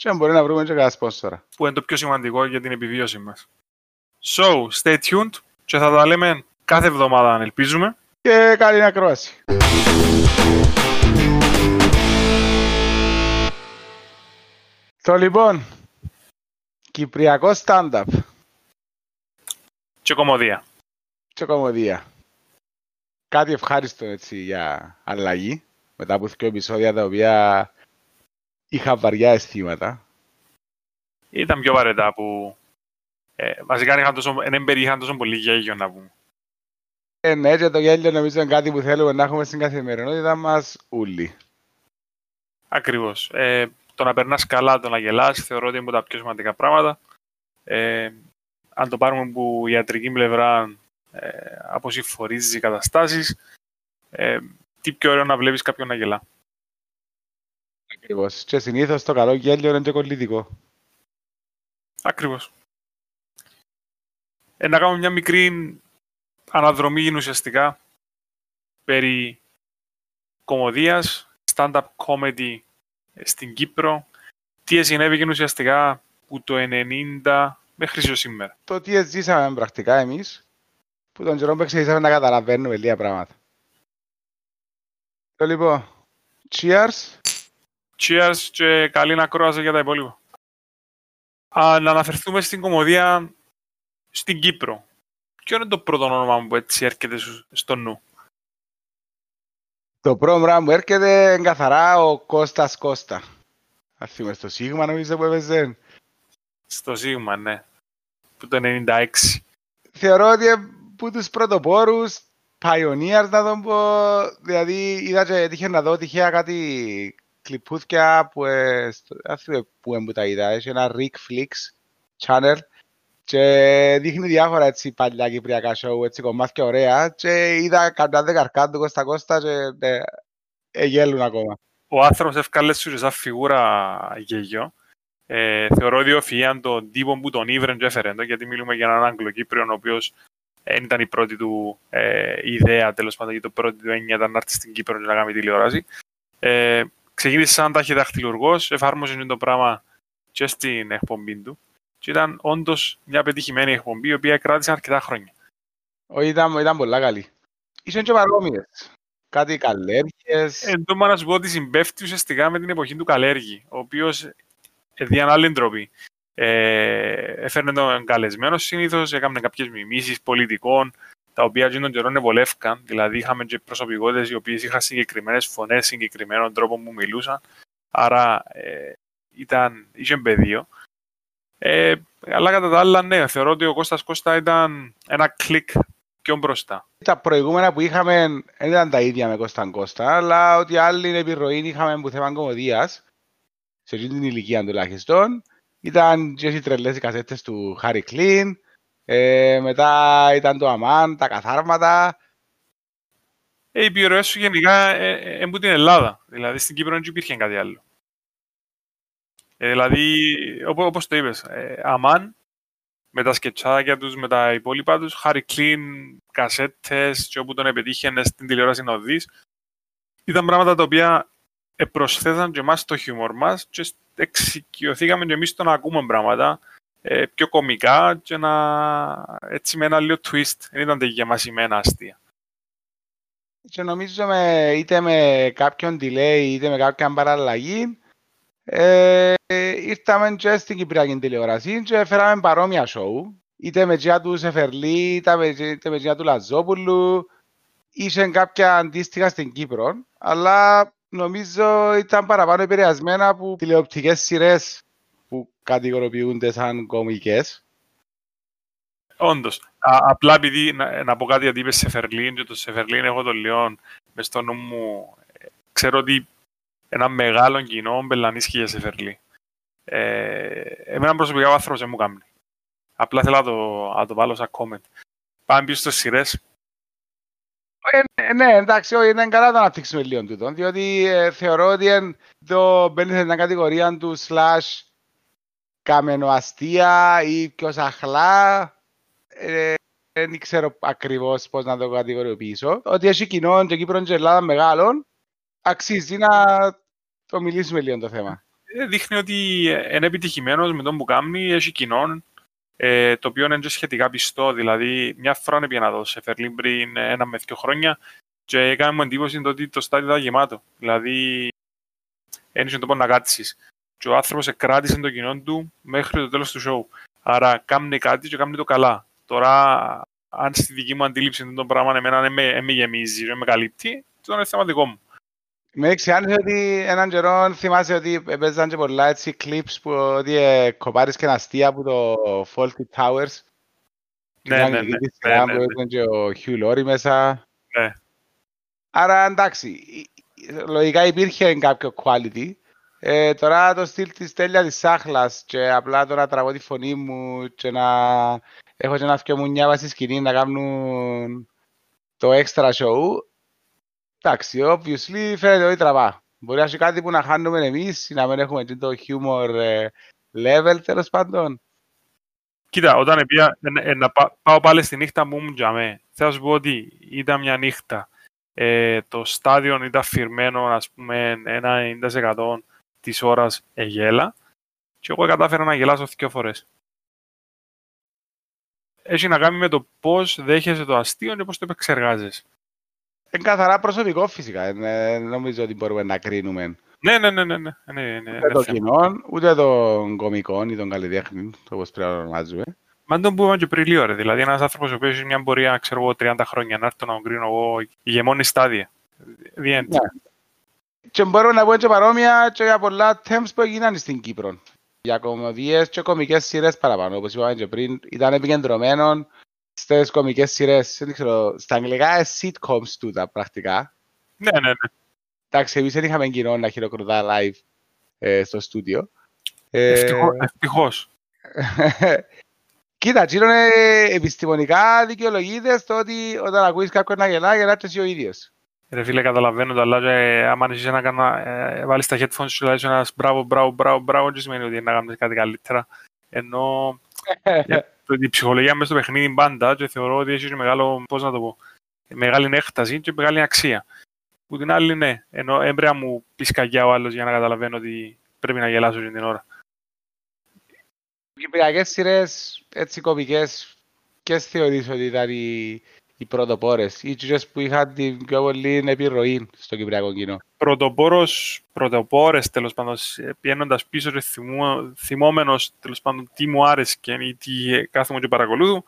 Και αν μπορεί να βρούμε και κανένα σπόνσορα. Που είναι το πιο σημαντικό για την επιβίωση μας. So, stay tuned και θα τα λέμε κάθε εβδομάδα αν ελπίζουμε. Και καλή ακρόαση. Το λοιπόν, Κυπριακό stand-up Και κομμωδία. και κομμωδία. Κάτι ευχάριστο έτσι για αλλαγή, μετά από δύο επεισόδια τα οποία είχα βαριά αισθήματα. Ήταν πιο βαρετά που ε, βασικά είχαν τόσο, δεν περιείχαν τόσο πολύ γέλιο να πούμε. Ε, ναι, και το γέλιο νομίζω είναι κάτι που θέλουμε να έχουμε στην καθημερινότητα μας όλοι. Ακριβώς. Ε, το να περνάς καλά, το να γελάς, θεωρώ ότι είναι από τα πιο σημαντικά πράγματα. Ε, αν το πάρουμε από ιατρική πλευρά, ε, αποσυμφορίζει καταστάσεις, ε, τι πιο ωραίο να βλέπεις κάποιον να γελά. Ακριβώς. Και συνήθως το καλό γέλιο είναι και κολλητικό. Ακριβώς. Ε, να κάνουμε μια μικρή αναδρομή ουσιαστικά περί κομμωδίας, stand-up comedy στην Κύπρο. Τι συνέβη ουσιαστικά που το 90 μέχρι και σήμερα. Το τι ζήσαμε πρακτικά εμείς, που τον καιρό που ξεκινήσαμε να καταλαβαίνουμε λίγα πράγματα. Το λοιπόν, cheers. Cheers και καλή ακρόαση για τα υπόλοιπα. Α, να αναφερθούμε στην κομμωδία στην Κύπρο. Ποιο είναι το πρώτο όνομα που έτσι έρχεται σου- στο νου; Το πρώτο πράγμα που έρχεται είναι καθαρά ο Κώστας Κώστα. Ας θυμάμαι στο Σίγμα νομίζω που έπαιζε. Στο Σίγμα, ναι. Που το 96. Θεωρώ ότι είναι που τους πρωτοπόρους, pioneers να τον πω, δηλαδή είδα και έτυχε να δω τυχαία κάτι κλιπούθια που, ε, στο- δεν θυμάμαι που είναι που τα είδα, έχει ένα Rick Flix channel και δείχνει διάφορα έτσι παλιά κυπριακά show, έτσι κομμάτια ωραία και είδα καμιά δεκαρκά του Κώστα Κώστα και ναι, ε, γέλουν ακόμα. Ο άνθρωπος εύκαλε σου σαν φιγούρα γέλιο. Ε, θεωρώ ότι οφείλαν τον τύπο που τον ήβρεν και έφερε το, γιατί μιλούμε για έναν Αγγλοκύπριο, ο οποίος δεν ήταν η πρώτη του ε, ιδέα, τέλος πάντων, και το πρώτη του έννοια ήταν να έρθει στην Κύπρο και να κάνει τηλεόραση. Ε, ξεκίνησε σαν ταχυδαχτυλουργός, εφάρμοσε το πράγμα και στην εκπομπή του. Και ήταν όντως μια πετυχημένη εκπομπή, η οποία κράτησε αρκετά χρόνια. Όχι, ήταν, ήταν πολλά καλή. Ήσουν και παρόμοιες. Κάτι καλλιέργειες. Εν τω να σου πω ότι συμπέφτει ουσιαστικά με την εποχή του Καλέργη, ο οποίος δίαν άλλη ντροπή. Ε, έφερνε τον καλεσμένο συνήθως, έκανε κάποιες μιμήσεις πολιτικών, τα οποία και τον καιρό βολεύκαν. Δηλαδή, είχαμε και προσωπικότητες οι οποίες είχαν συγκεκριμένες φωνές, συγκεκριμένων τρόπων που μιλούσαν. Άρα, ε, ήταν, είχε πεδίο. Ε, αλλά κατά τα άλλα, ναι, θεωρώ ότι ο Κώστας Κώστα ήταν ένα κλικ πιο μπροστά. Τα προηγούμενα που είχαμε δεν ήταν τα ίδια με Κώσταν Κώστα, αλλά ότι άλλη επιρροή είχαμε που θέμα κομμωδίας, σε αυτή την ηλικία τουλάχιστον, ήταν και οι τρελές οι κασέτες του Χάρι Κλίν, ε, μετά ήταν το Αμάν, τα καθάρματα. Ε, οι επιρροές σου γενικά είναι από την Ελλάδα. Δηλαδή στην Κύπρο δεν υπήρχε κάτι άλλο. Ε, δηλαδή, όπως, όπως το είπες, ε, Αμάν, με τα σκετσάκια τους, με τα υπόλοιπα τους, Χάρη Κλίν, κασέτες και όπου τον επετύχαινε στην τηλεόραση να δεις, ήταν πράγματα τα οποία προσθέταν και εμάς το χιούμορ μας και εξοικειωθήκαμε και εμείς το να ακούμε πράγματα ε, πιο κομικά και να έτσι με ένα λίγο twist. Δεν ήταν για μας ημένα αστεία. Και νομίζω με, είτε με κάποιον delay είτε με κάποια παραλλαγή, ε, ήρθαμε και στην Κυπριακή τηλεόραση και φέραμε παρόμοια show. Είτε με τζιά του Σεφερλή, είτε με, είτε με τζιά του Λαζόπουλου. Είχε κάποια αντίστοιχα στην Κύπρο, αλλά νομίζω ήταν παραπάνω επηρεασμένα από τηλεοπτικές σειρές που κατηγοροποιούνται σαν κομικές. Όντως. Α, απλά επειδή να, να πω κάτι γιατί είπες Σεφερλίν και το Σεφερλίν έχω το Λιόν μες στο νου μου. ε, Ξέρω ότι ένα μεγάλο κοινό μπελανίσχυε για Σεφερλί. Ε, εμένα προσωπικά ο άνθρωπος δεν μου κάνει. Απλά θέλω να το, να το βάλω σαν comment. Πάμε πίσω στις σειρές. Ε, ναι, εντάξει, όχι, είναι καλά να αναπτύξουμε λίγο τούτο, διότι ε, θεωρώ ότι εν, το μπαίνει σε μια κατηγορία του slash καμενοαστία ή πιο σαχλά. Ε, δεν ξέρω ακριβώς πώς να το κατηγοριοποιήσω. Ότι έχει κοινό και Κύπρο και Ελλάδα μεγάλων, αξίζει να το μιλήσουμε λίγο το θέμα. Ε, δείχνει ότι είναι επιτυχημένος με τον που κάνει, έχει κοινό, ε, το οποίο είναι σχετικά πιστό. Δηλαδή, μια φορά είναι να δω σε Φερλίν πριν ένα με δύο χρόνια και έκανε μου εντύπωση ότι το στάδιο ήταν γεμάτο. Δηλαδή, ένιωσε το να κάτσεις. Και ο άνθρωπος κράτησε το κοινό του μέχρι το τέλος του σοου. Άρα, κάνει κάτι και κάνει το καλά. Τώρα, αν στη δική μου αντίληψη το πράγμα εμένα δεν με, με γεμίζει, δεν με καλύπτει, το είναι θέμα δικό μου. Με εξιάνεις ότι έναν καιρό θυμάσαι ότι έπαιζαν και πολλά έτσι clips που ότι ε, κοπάρεις και αστεία από το Faulty Towers. Ναι, ναι, ναι. ναι, ναι, ναι. και ο Hugh Laurie μέσα. Ναι. Άρα εντάξει, λογικά υπήρχε κάποιο quality. Ε, τώρα το στυλ της τέλεια της σάχλας και απλά τώρα τραβώ τη φωνή μου και να έχω και ένας φτιωμουνιά στη σκηνή να κάνουν το extra show Εντάξει, obviously φαίνεται ότι τραβά. Μπορεί να έχει κάτι που να χάνουμε εμείς ή να μην έχουμε το humor ε, level τέλος πάντων. Κοίτα, όταν πήγα ε, να πάω πάλι στη νύχτα μου μου τζαμέ, θέλω να σου πω ότι ήταν μια νύχτα. Ε, το στάδιο ήταν φυρμένο, ας πούμε, ένα 90% της ώρας εγέλα και εγώ κατάφερα να γελάσω δύο φορές. Έχει να κάνει με το πώς δέχεσαι το αστείο και πώς το επεξεργάζεσαι. Είναι καθαρά προσωπικό φυσικά. Ε, νομίζω ότι μπορούμε να κρίνουμε. Ναι, ναι, ναι, ναι. ναι, ναι, ναι ούτε το κοινό, ούτε των κομικών ή των καλλιτέχνων, όπως πρέπει να ονομάζουμε. Μα τον πούμε και πριν λίγο, ρε. Δηλαδή, ένας άνθρωπος ο οποίος έχει μια πορεία, ξέρω εγώ, 30 χρόνια, να έρθω να κρίνω εγώ ηγεμόνη στάδια. Ναι. Και μπορώ να πω και παρόμοια και για πολλά themes που έγιναν στην Κύπρο. Για κομμωδίες και κομικές σειρές παραπάνω, όπως είπαμε και πριν, ήταν επικεντρωμένο στις κομικές σειρές, δεν ξέρω, στα αγγλικά sitcoms τούτα πρακτικά. Ναι, ναι, ναι. Εντάξει, εμείς δεν είχαμε κοινό να χειροκροτά live ε, στο στούντιο. Ε, ευτυχώς. Κοίτα, τσίρο είναι επιστημονικά δικαιολογείται στο ότι όταν ακούεις κάποιον να γελά, γελάς και εσύ ο ίδιος. Ρε φίλε, καταλαβαίνω το, αλλά ε, άμα είσαι να κάνω, ε, βάλεις τα headphones σου, δηλαδή ένας μπράβο, μπράβο, μπράβο, μπράβο, και σημαίνει ότι να κάνεις κάτι καλύτερα. Ενώ η ψυχολογία μέσα στο παιχνίδι πάντα και θεωρώ ότι έχει μεγάλο, πώς να το πω, μεγάλη έκταση και μεγάλη αξία. Που την άλλη ναι, ενώ έμπρεπε μου πεις κακιά ο άλλος για να καταλαβαίνω ότι πρέπει να γελάσω την ώρα. Κυπριακές σειρές έτσι κομικές, ποιες θεωρείς ότι ήταν οι, οι πρωτοπόρες ή τις που είχαν την πιο πολύ επιρροή στο κυπριακό κοινό. Πρωτοπόρος, πρωτοπόρες τέλος πάντων, πιένοντας πίσω και θυμό, θυμόμενος τέλος πάντων τι μου άρεσε και τι κάθομαι και παρακολούθω,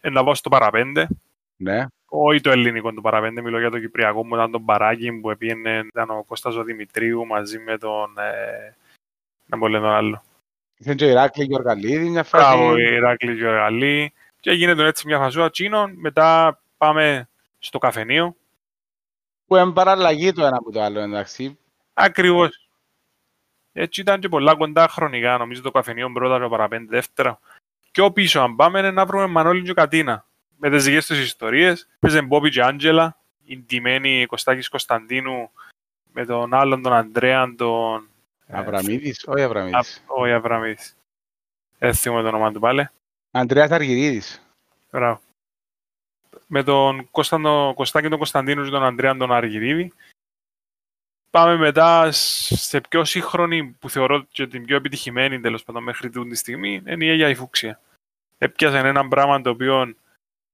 να πάω στο παραπέντε. Ναι. Όχι το ελληνικό το παραπέντε, μιλώ για το κυπριακό μου, ήταν τον Παράκη που πήγαινε, ήταν ο Κώστας ο Δημητρίου μαζί με τον, ε, να πω τον άλλο. Ήταν και ο Ηράκλη Γεωργαλίδη μια φάση. Μπράβο, ο Ηράκλη Γεωργαλίδη. Και γίνεται έτσι μια φασούα τσίνων, μετά πάμε στο καφενείο. Που είναι παραλλαγή το ένα από το άλλο, εντάξει. Ακριβώς. Έτσι ήταν και πολλά κοντά χρονικά, νομίζω το καφενείο πρώτα και παραπέντε δεύτερα. Και ο πίσω, αν πάμε, είναι να βρούμε Μανώλη και Κατίνα. Με τις δικές τους ιστορίες. Παίζε Μπόμπι και Άντζελα, η ντυμένη Κωστάκης Κωνσταντίνου, με τον άλλον τον Αντρέα, τον... Αβραμίδης, όχι Αβραμίδης. Όχι Αβραμίδης. Έτσι το όνομα του πάλι. Αντρέας Αργυρίδης. Μπράβο. Με τον Κωνσταντο, Κωστάκη τον Κωνσταντίνο και τον Αντρέα τον Αργυρίδη. Πάμε μετά σε πιο σύγχρονη, που θεωρώ και την πιο επιτυχημένη τέλος πάντων μέχρι τη στιγμή, είναι η Αγία η Φούξια. Έπιασε ένα πράγμα το οποίο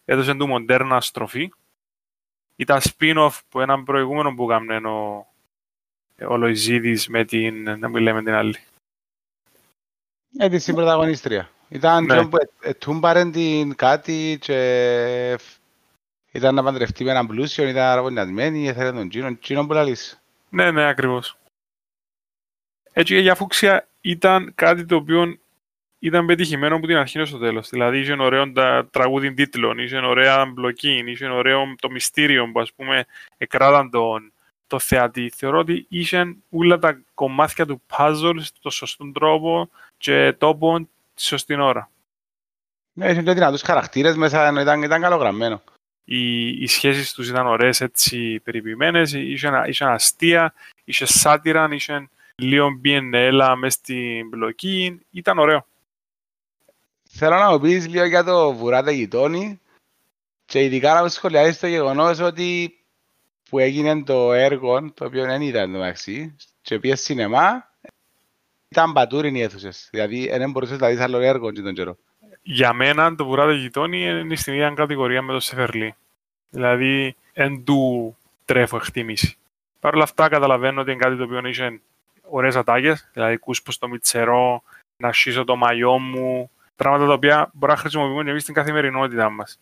έδωσε του μοντέρνα στροφή. Ήταν spin-off που έναν προηγούμενο που έκανε ο, ο Λοϊζίδης με την, να μην λέμε την άλλη. Ε, την συμπροταγωνίστρια. Ήταν ναι. που ετούμπαρεν την κάτι και ήταν να παντρευτεί με έναν πλούσιο, ήταν αραβωνιασμένη, ήθελε τον Τζίνο, Τζίνο που λαλείς. Ναι, ναι, ακριβώς. Έτσι η Φούξια ήταν κάτι το οποίο ήταν πετυχημένο από την αρχή στο τέλος. Δηλαδή είχε ωραίο τα τραγούδι τίτλων, είχε ωραία μπλοκή, είχε ωραίο το μυστήριο που ας πούμε εκράταν τον, το θεατή. Θεωρώ ότι είχε όλα τα κομμάτια του puzzle στο σωστό τρόπο και τόπο τη σωστή ώρα. Ναι, είχε δυνατούς χαρακτήρες μέσα, ήταν, ήταν καλογραμμένο. Οι, οι σχέσεις τους ήταν ωραίες, έτσι, περιποιημένες, είχε, είχε αστεία, είχε σάτυρα, είχε λίγο μπιενέλα μες στην μπλοκή, ήταν ωραίο. Θέλω να μου πεις λίγο για το βουράτε γειτόνι και ειδικά να μου σχολιάσεις το γεγονός ότι που έγινε το έργο, το οποίο δεν ήταν το μεταξύ, και πήγες σινεμά, ήταν πατούριν οι αίθουσες. Δηλαδή δεν μπορούσες να δεις άλλο έργο και τον καιρό. Για μένα το βουράτε γειτόνι είναι στην ίδια κατηγορία με το Σεφερλί. Δηλαδή, εν του τρέφω εκτίμηση. Παρ' όλα αυτά καταλαβαίνω ότι είναι κάτι το οποίο είχε ωραίες ατάκες, δηλαδή κούσπο στο μητσερό, να σχίσω το μαλλιό μου, πράγματα τα οποία μπορεί να χρησιμοποιούμε και εμείς στην καθημερινότητά μας.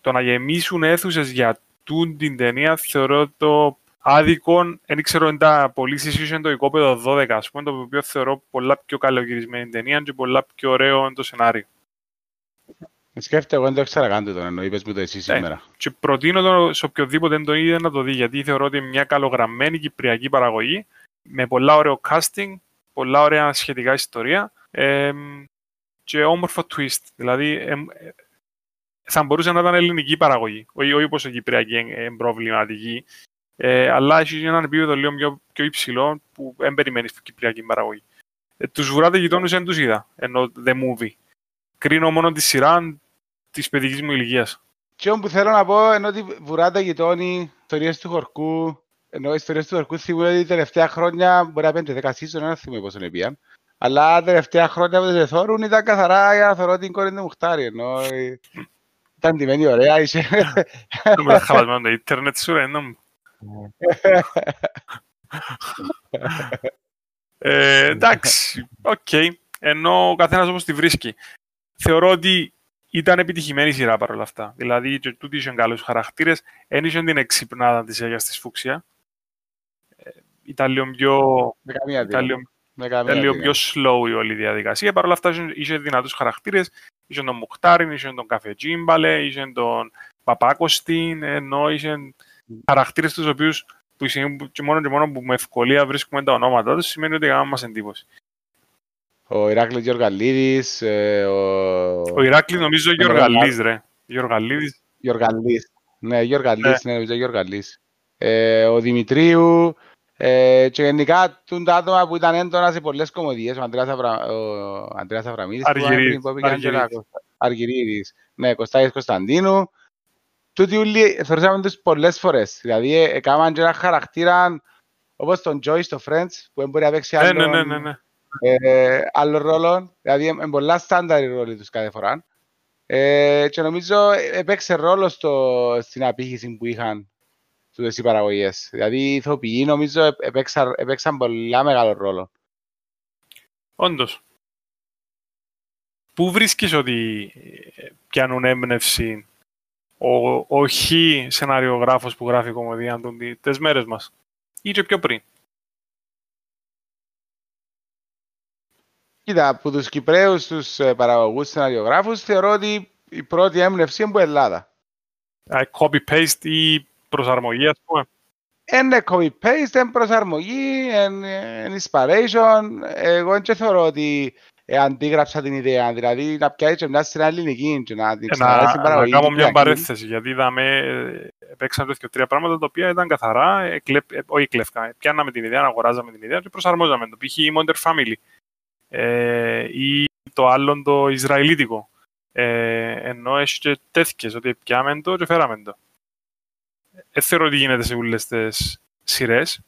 Το να γεμίσουν αίθουσες για τούν την ταινία θεωρώ το άδικο, δεν ξέρω αν τα πωλήσει ήσουν το οικόπεδο 12, ας πούμε, το οποίο θεωρώ πολλά πιο καλογυρισμένη ταινία και πολλά πιο ωραίο το σενάριο. Σκέφτε, εγώ δεν το ήξερα καν το εννοεί, είπες μου το εσύ ναι. σήμερα. Και προτείνω το σε οποιοδήποτε δεν το είδε να το δει, γιατί θεωρώ ότι είναι μια καλογραμμένη κυπριακή παραγωγή, με πολλά ωραίο casting, πολλά ωραία σχετικά ιστορία ε, και όμορφο twist. Δηλαδή, ε, θα μπορούσε να ήταν ελληνική παραγωγή, όχι, όχι όπως η κυπριακή ε, προβληματική, ε, αλλά έχεις έναν επίπεδο λίγο πιο, πιο υψηλό που δεν περιμένεις στην κυπριακή παραγωγή. Ε, τους βουράτες γειτόνους δεν τους είδα, ενώ the movie. Κρίνω μόνο τη σειρά της παιδικής μου ηλικίας. Και που θέλω να πω ενώ ότι βουράτε γειτόνι, ιστορίες του χορκού, ενώ οι ιστορίες του χορκού θυμούν ότι τελευταία χρόνια μπορεί να πέντε δέκα σύσσον, δεν θυμούμαι πόσο είναι πια. Αλλά τα τελευταία χρόνια που δεν θόρουν ήταν καθαρά για να θεωρώ την κόρη του Μουχτάρη. Ενώ ήταν ντυμένη ωραία, είσαι... Το μεταχαλασμένο το ίντερνετ σου, ρε, μου. Ε, εντάξει, οκ. Ενώ ο καθένας όπως τη βρίσκει. Θεωρώ ότι ήταν επιτυχημένη η σειρά παρόλα αυτά. Δηλαδή, και τούτοι είχαν καλούς χαρακτήρες, δεν είχαν την εξυπνάδα της Αίγιας της Φούξια. Ε, ήταν λίγο πιο... Ήταν λίγο, ήταν λίγο πιο slow η όλη διαδικασία. Παρ' όλα αυτά είχε δυνατούς χαρακτήρες. Είχε τον Μουχτάριν, είχε τον Καφετζίμπαλε, είχε τον Παπάκοστιν, ενώ είχε χαρακτήρες τους οποίους που και μόνο και μόνο που με ευκολία βρίσκουμε τα ονόματα τους, σημαίνει ότι κάνουμε μας εντύπωση. Ο Ηράκλης Γιοργαλίδης, ε, ο... Ο Ηράκλης νομίζω Γιοργαλής, ρε. Γιοργαλίδης. Γιοργαλής. Ναι, Γιοργαλής, ναι, ναι νομίζω Γιοργαλής. Ε, ο Δημητρίου, ε, και γενικά τούν τα άτομα που ήταν έντονας σε πολλές κομμωδίες, ο Αντρέας, Αβρα... ο Αντρέας Αβραμίδης, Αργυρίδης, ναι, Κωστάκης Κωνσταντίνου, τούτοι όλοι θεωρούσαμε τους πολλές φορές. Δηλαδή, έκαναν και ένα χαρακτήρα όπως τον Joy στο Friends, που δεν μπορεί να παίξει άλλο, ναι, ναι, ναι, ναι. Ε, άλλο ρόλο. Δηλαδή, είναι πολλά στάνταρ οι ρόλοι τους κάθε φορά. Ε, και νομίζω έπαιξε ρόλο στο, στην απήχηση που είχαν τούτες οι παραγωγές. Δηλαδή, οι ηθοποιοί νομίζω έπαιξαν, έπαιξαν πολλά μεγάλο ρόλο. Όντως. Πού βρίσκεις ότι πιάνουν έμπνευση ο, ο χ σεναριογράφος που γράφει κομμωδία των τις μέρες μας ή και πιο πριν. Κοίτα, από τους Κυπρέους, τους ε, παραγωγούς σεναριογράφους, θεωρώ ότι η πρώτη έμπνευση είναι από Ελλάδα. Copy-paste ή προσαρμογή, ας πούμε. Είναι copy-paste, είναι προσαρμογή, είναι inspiration. Εγώ δεν θεωρώ ότι ε, αντίγραψα την ιδέα, δηλαδή να πιάσει και μια σειρά ελληνική και να την ξαναρέσει την παραγωγή. Να κάνω μια παρέθεση, γιατί είδαμε, ε, παίξαν τέτοια τρία πράγματα τα οποία ήταν καθαρά, εκλεπ, ε, όχι κλέφκα, πιάναμε την ιδέα, αγοράζαμε την ιδέα και προσαρμόζαμε το. Π.χ. η Modern Family ε, ή το άλλο το Ισραηλίτικο. Ε, ενώ έχει και τέτοιες, ότι πιάμε το και φέραμε το. Δεν θεωρώ ότι γίνεται σε όλες τις σειρές.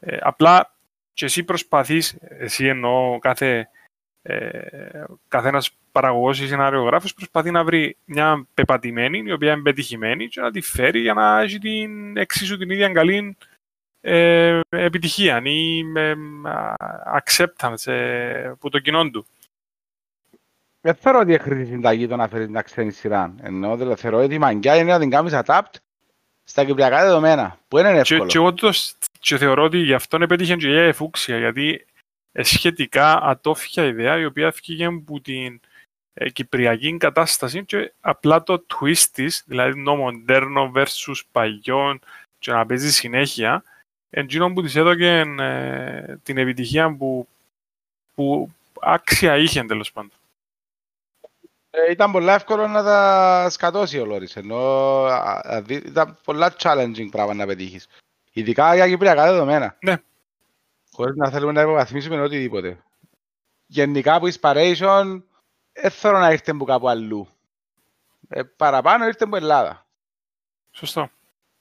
Ε, απλά και εσύ προσπαθείς, εσύ εννοώ κάθε ε, καθένας παραγωγός ή σενάριογράφος προσπαθεί να βρει μια πεπατημένη, η οποία είναι πετυχημένη και να τη φέρει για να έχει την εξίσου την ίδια καλή ε, επιτυχία ή ε, acceptance ε, που το κοινό του. Δεν θεωρώ ότι έχει συνταγή το να φέρει την ξένη σειρά. Ενώ δηλαδή, θεωρώ ότι η μαγκιά είναι να την κάνεις adapt στα κυπριακά δεδομένα, που είναι εύκολο. Και, και εγώ το, και θεωρώ ότι γι' αυτό πέτυχε και η εφούξια, γιατί σχετικά ατόφια ιδέα η οποία έφυγε από την ε, κυπριακή κατάσταση και απλά το twist της, δηλαδή το μοντέρνο versus παλιό, και να παίζει συνέχεια, εντζήνων που της έδωκε ε, την επιτυχία που, που άξια είχε τέλος πάντων. Ε, ήταν πολύ εύκολο να τα σκατώσει ο Λόρις, ενώ α, δι- ήταν πολλά challenging πράγμα να πετύχεις. Ειδικά για κυπριακά δεδομένα. Ναι. Χωρίς να θέλουμε να υποβαθμίσουμε οτιδήποτε. Γενικά από Inspiration, δεν θέλω να ήρθε από κάπου αλλού. Ε, παραπάνω ήρθε από Ελλάδα. Σωστό.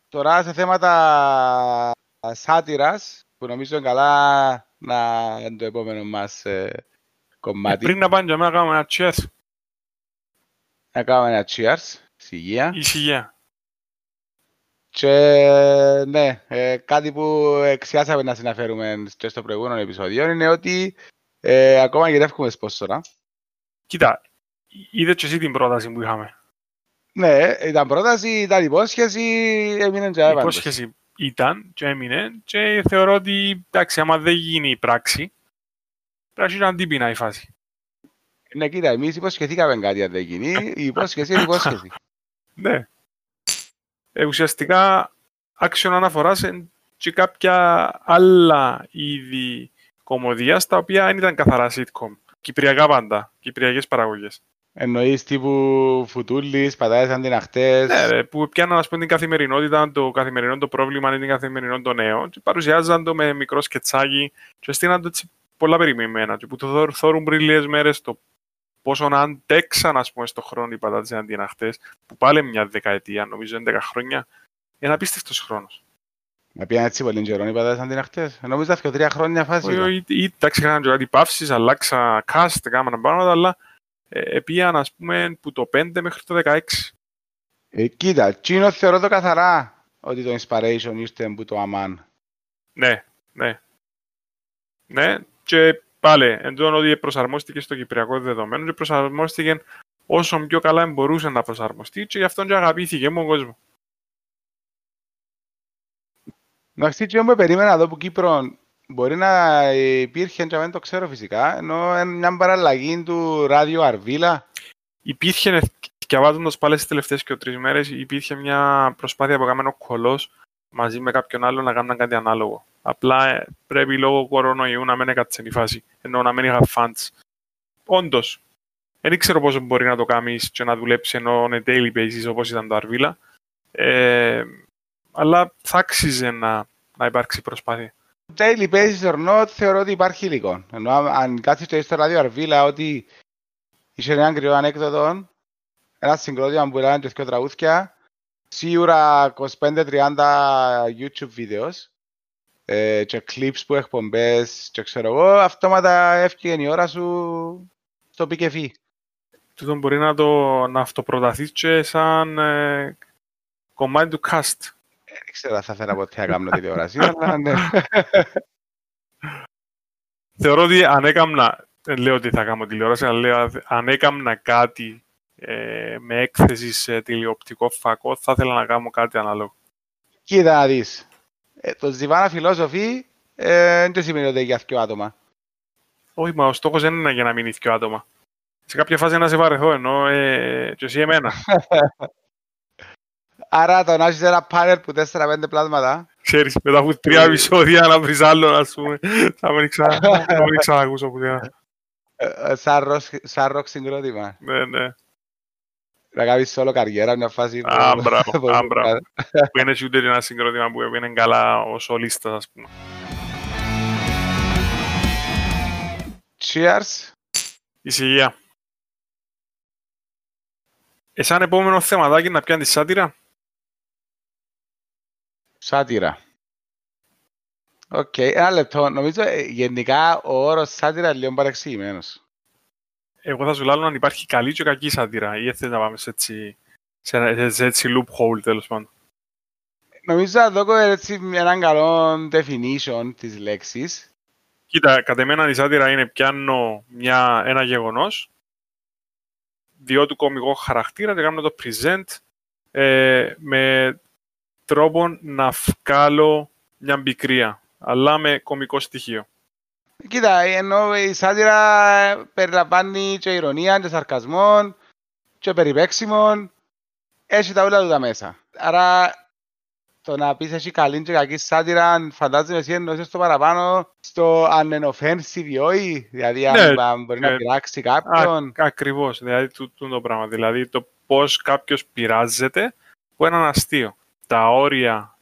Τώρα σε θέματα σάτυρας, που νομίζω είναι καλά να είναι το επόμενο μας ε, Ε, κομμάτι, πριν να πάνε για μένα κάνουμε ένα cheers. να κάνουμε ένα cheers, στη υγεία. Ησυχία. Και ναι, ε, κάτι που εξιάσαμε να συναφέρουμε και στο προηγούμενο επεισόδιο είναι ότι ε, ακόμα γυρεύουμε σπόσορα. Κοίτα, είδες και εσύ την πρόταση που είχαμε. Ναι, ήταν πρόταση, ήταν υπόσχεση, έμεινε και Η άπαντος. υπόσχεση ήταν και έμεινε και θεωρώ ότι εντάξει, άμα δεν γίνει η πράξη, πρέπει να είναι αντίπεινα η φάση. Ναι, κοίτα, εμείς υποσχεθήκαμε κάτι αν δεν γίνει, η υπόσχεση είναι υπόσχεση. Ναι. Ε, ουσιαστικά, άξιον αναφοράς σε και κάποια άλλα είδη κομμωδίας, τα οποία δεν ήταν καθαρά sitcom. Κυπριακά πάντα, κυπριακές παραγωγές. Εννοείς τύπου φουτούλης, πατάτες αντιναχτές. Ναι, ρε, που πιάναν ας πούμε, την καθημερινότητα, το καθημερινό το πρόβλημα είναι την καθημερινό το νέο και παρουσιάζαν το με μικρό σκετσάκι και στείναν το έτσι πολλά περιμένμενα και που το θόρ- θόρουν πριν λίγες μέρες το πόσο να αντέξαν ας πούμε στο χρόνο οι πατάτες αντιναχτές που πάλι μια δεκαετία, νομίζω 11 χρόνια, είναι απίστευτος χρόνος. Να πιάνε έτσι πολύ καιρό οι πατάτες αντιναχτές. Νομίζω τα τρία χρόνια φάση. Όχι, ήταν. ή- ή- Εντάξει, έκαναν και κάτι παύσεις, αλλάξα cast, έκαναν πράγματα, αλλά ε, επίαν ας πούμε που το 5 μέχρι το 16. Ε, κοίτα, τσίνος θεωρώ το καθαρά ότι το inspiration ήρθε από το αμάν. Ναι, ναι. Ναι, και πάλι, εντός ότι προσαρμόστηκε στο κυπριακό δεδομένο και προσαρμόστηκε όσο πιο καλά μπορούσε να προσαρμοστεί και γι' αυτό και αγαπήθηκε με τον κόσμος. Εντάξει, τσίνο που περίμενα εδώ που Κύπρο μπορεί να υπήρχε, και δεν το ξέρω φυσικά, ενώ είναι μια παραλλαγή του ράδιο Αρβίλα. Υπήρχε, διαβάζοντας πάλι στις τελευταίες και τρεις μέρες, υπήρχε μια προσπάθεια που έκαμε ο Κολός μαζί με κάποιον άλλο να κάνουν κάτι ανάλογο. Απλά ε, πρέπει λόγω κορονοϊού να μην έκατσε η φάση, ενώ να μην είχα fans. Όντως, δεν ξέρω πόσο μπορεί να το κάνεις και να δουλέψεις ενώ on a daily basis όπως ήταν το Αρβίλα. Ε, αλλά θα άξιζε να, να υπάρξει προσπάθεια. Daily basis or not, θεωρώ ότι υπάρχει υλικό. Ενώ αν- αν κάθεις και στο ράδιο Αρβίλα ότι είχε ένα κρυό ανέκδοτο, ένα συγκρότημα που λένε και δύο τραγούδια, σίγουρα 25-30 YouTube βίντεο ε, και clips που εκπομπές και ξέρω εγώ, αυτόματα έφυγε η ώρα σου στο πικεφί. Τούτο μπορεί να το να αυτοπροταθείς και σαν ε, κομμάτι του cast. Δεν ξέρω αν θα ήθελα ποτέ να κάνω τηλεόραση, αλλά ναι. Θεωρώ ότι αν έκαμνα, δεν λέω ότι θα κάνω τηλεόραση, αλλά λέω αν έκαμνα κάτι ε, με έκθεση σε τηλεοπτικό φακό, θα ήθελα να κάνω κάτι ανάλογο. Κοίτα να δεις. Ε, το Ζιβάνα φιλόσοφοι ε, δεν σημαίνει ότι για δύο άτομα. Όχι, μα ο στόχος δεν είναι για να μείνει δύο άτομα. Σε κάποια φάση να σε βαρεθώ, ενώ ε, και εσύ εμένα. Άρα το να έχεις ένα πάνελ που 4-5 πλάσματα, Ξέρεις, μετά από τρία επεισόδια να βρεις άλλο, ας πούμε, θα μην ξα- θα μην ξανακούσω πουθενά. ε, ε, σαν ροκ- σαν ροκ συγκρότημα. Ναι, ναι. Να κάνεις όλο καριέρα, μια φάση που... Α, μπράβο, που- α, μπράβο. Που είναι ούτε ένα συγκρότημα που είναι καλά ο σολίστας, ας πούμε. Cheers. Ησυχία. Εσάν επόμενο θεματάκι να πιάνεις τη σάτυρα; Σάτυρα. Οκ, ένα λεπτό. Νομίζω ε, γενικά ο όρος σάτιρα είναι λίγο παρεξηγημένος. Εγώ θα σου λέω αν υπάρχει καλή και κακή σάτιρα. Ή θες να πάμε σε έτσι, σε, ένα- σε έτσι loophole τέλος πάντων. Νομίζω να δω έτσι έναν καλό definition της λέξης. Κοίτα, κατ' εμένα η σάτιρα είναι πιάνω μια, ένα γεγονός, δίω του κομικό χαρακτήρα και κάνω το present ε, με τρόπο να βγάλω μια πικρία, αλλά με κομικό στοιχείο. Κοίτα, ενώ η σάτυρα περιλαμβάνει και ηρωνία και σαρκασμό και περιπέξιμο. Έχει τα όλα του τα μέσα. Άρα το να πεις έχει καλή και κακή σάτυρα, φαντάζομαι εσύ εννοείς το παραπάνω στο unoffensive όχι, δηλαδή Ναι, αν μπορεί να ε, πειράξει κάποιον. Α, ακριβώς, δηλαδή το, το πράγμα. Δηλαδή το πώς κάποιος πειράζεται από έναν αστείο. Τα όρια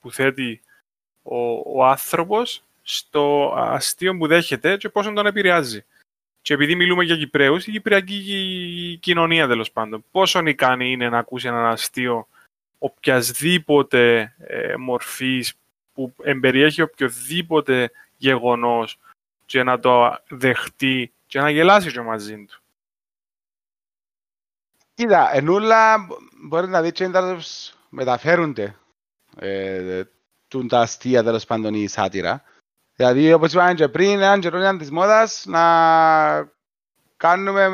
που θέτει ο, ο άνθρωπος στο αστείο που δέχεται και πώς τον επηρεάζει. Και επειδή μιλούμε για Κυπρέους, η κυπριακή κι- κοινωνία τέλος πάντων. Πόσο ικανή είναι να ακούσει έναν αστείο οποιασδήποτε ε, μορφής που εμπεριέχει οποιοδήποτε γεγονός και να το δεχτεί και να γελάσει και μαζί του. Κοίτα, ενούλα μπορεί να δει και να τους μεταφέρονται ε, τούν τα αστεία τέλος πάντων η σάτυρα. Δηλαδή, όπως είπαμε και πριν, έναν καιρό ήταν της μόδας να κάνουμε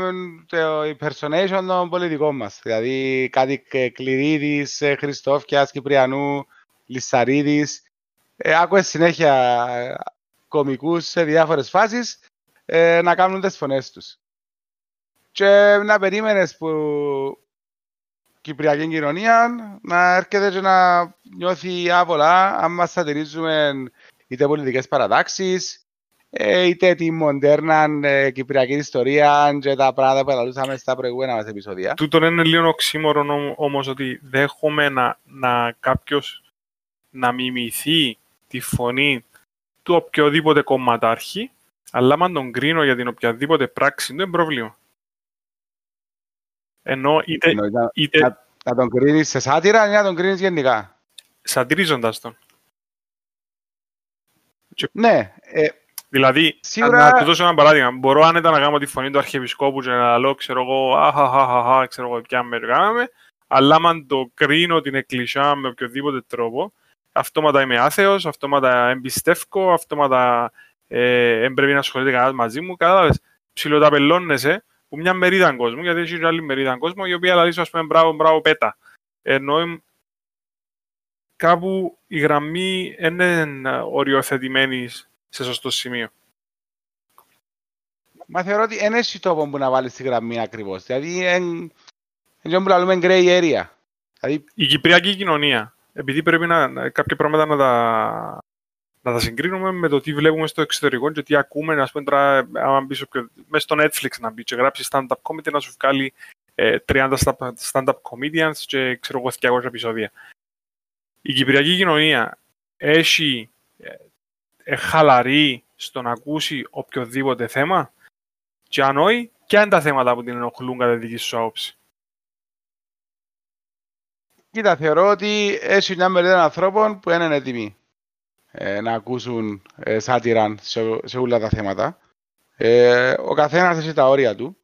το impersonation των πολιτικών μας. Δηλαδή, κάτι και Κληρίδης, ε, Χριστόφιας, Κυπριανού, Λισσαρίδης. Ε, άκουε συνέχεια κομικούς σε διάφορες φάσεις ε, να κάνουν τις φωνές τους. Και να περίμενες που κυπριακή κοινωνία να έρχεται και να νιώθει άβολα αν μας σατυρίζουμε είτε πολιτικές παρατάξεις, ε, είτε τη μοντέρνα ε, κυπριακή ιστορία και τα πράγματα που αναλούσαμε στα προηγούμενα μας επεισόδια. Τούτον είναι λίγο οξύμορο όμως ότι δέχομαι να, να κάποιος να μιμηθεί τη φωνή του οποιοδήποτε κομματάρχη, αλλά αν τον κρίνω για την οποιαδήποτε πράξη του είναι πρόβλημα. Ενώ είτε, Εννοείς να, είτε να, να τον κρίνεις σε σάτυρα ή να τον κρίνεις γενικά; σαντρίζοντας τον. Ναι, ε, Δηλαδή, Σίγουρα- να του δώσω ένα παράδειγμα. Μπορώ άνετα να κάνω τη φωνή του Αρχιεπισκόπου και να λέω, ξέρω εγώ, αχαχαχαχα, ξέρω εγώ, ποια με το κάναμε, αλλά αν το κρίνω την εκκλησιά με οποιοδήποτε τρόπο, αυτόματα είμαι άθεος, αυτόματα εμπιστεύω, αυτόματα ε, δεν πρέπει να ασχολείται κανένας μαζί μου, κατάλαβες, ψιλοταπελώνεσαι που μια μερίδα κόσμου, γιατί έχει και άλλη μερίδα κόσμου, η οποία λέει σου, ας πούμε, μπράβο, μπράβο, πέτα. Ενώ εμ, κάπου η γραμμή δεν είναι οριοθετημένη σε σωστό σημείο. μα θεωρώ ότι δεν έχει τόπο που να βάλεις τη γραμμή ακριβώς. Δηλαδή, εν, εν που λαλούμε gray area. Δηλαδή, η κυπριακή κοινωνία, επειδή πρέπει να, να- κάποια πράγματα να τα, να τα συγκρίνουμε με το τι βλέπουμε στο εξωτερικό και τι ακούμε, ας πούμε τώρα, άμα μπεις όποιο- μέσα στο Netflix να μπει και γράψεις stand-up comedy να σου βγάλει ε, 30 sta- stand-up comedians και ξέρω εγώ 200 επεισόδια. Η κυπριακή κοινωνία έχει ε, ε, χαλαρή στο να ακούσει οποιοδήποτε θέμα; Και αν όχι, ποια είναι τα θέματα που την ενοχλούν κατά τη δική σου άποψη; κοίτα, θεωρώ ότι έχει μια μερίδα ανθρώπων που δεν είναι έτοιμοι ε, να ακούσουν ε, σάτυραν σε, σε όλα τα θέματα. Ε, ο καθένας έχει τα όρια του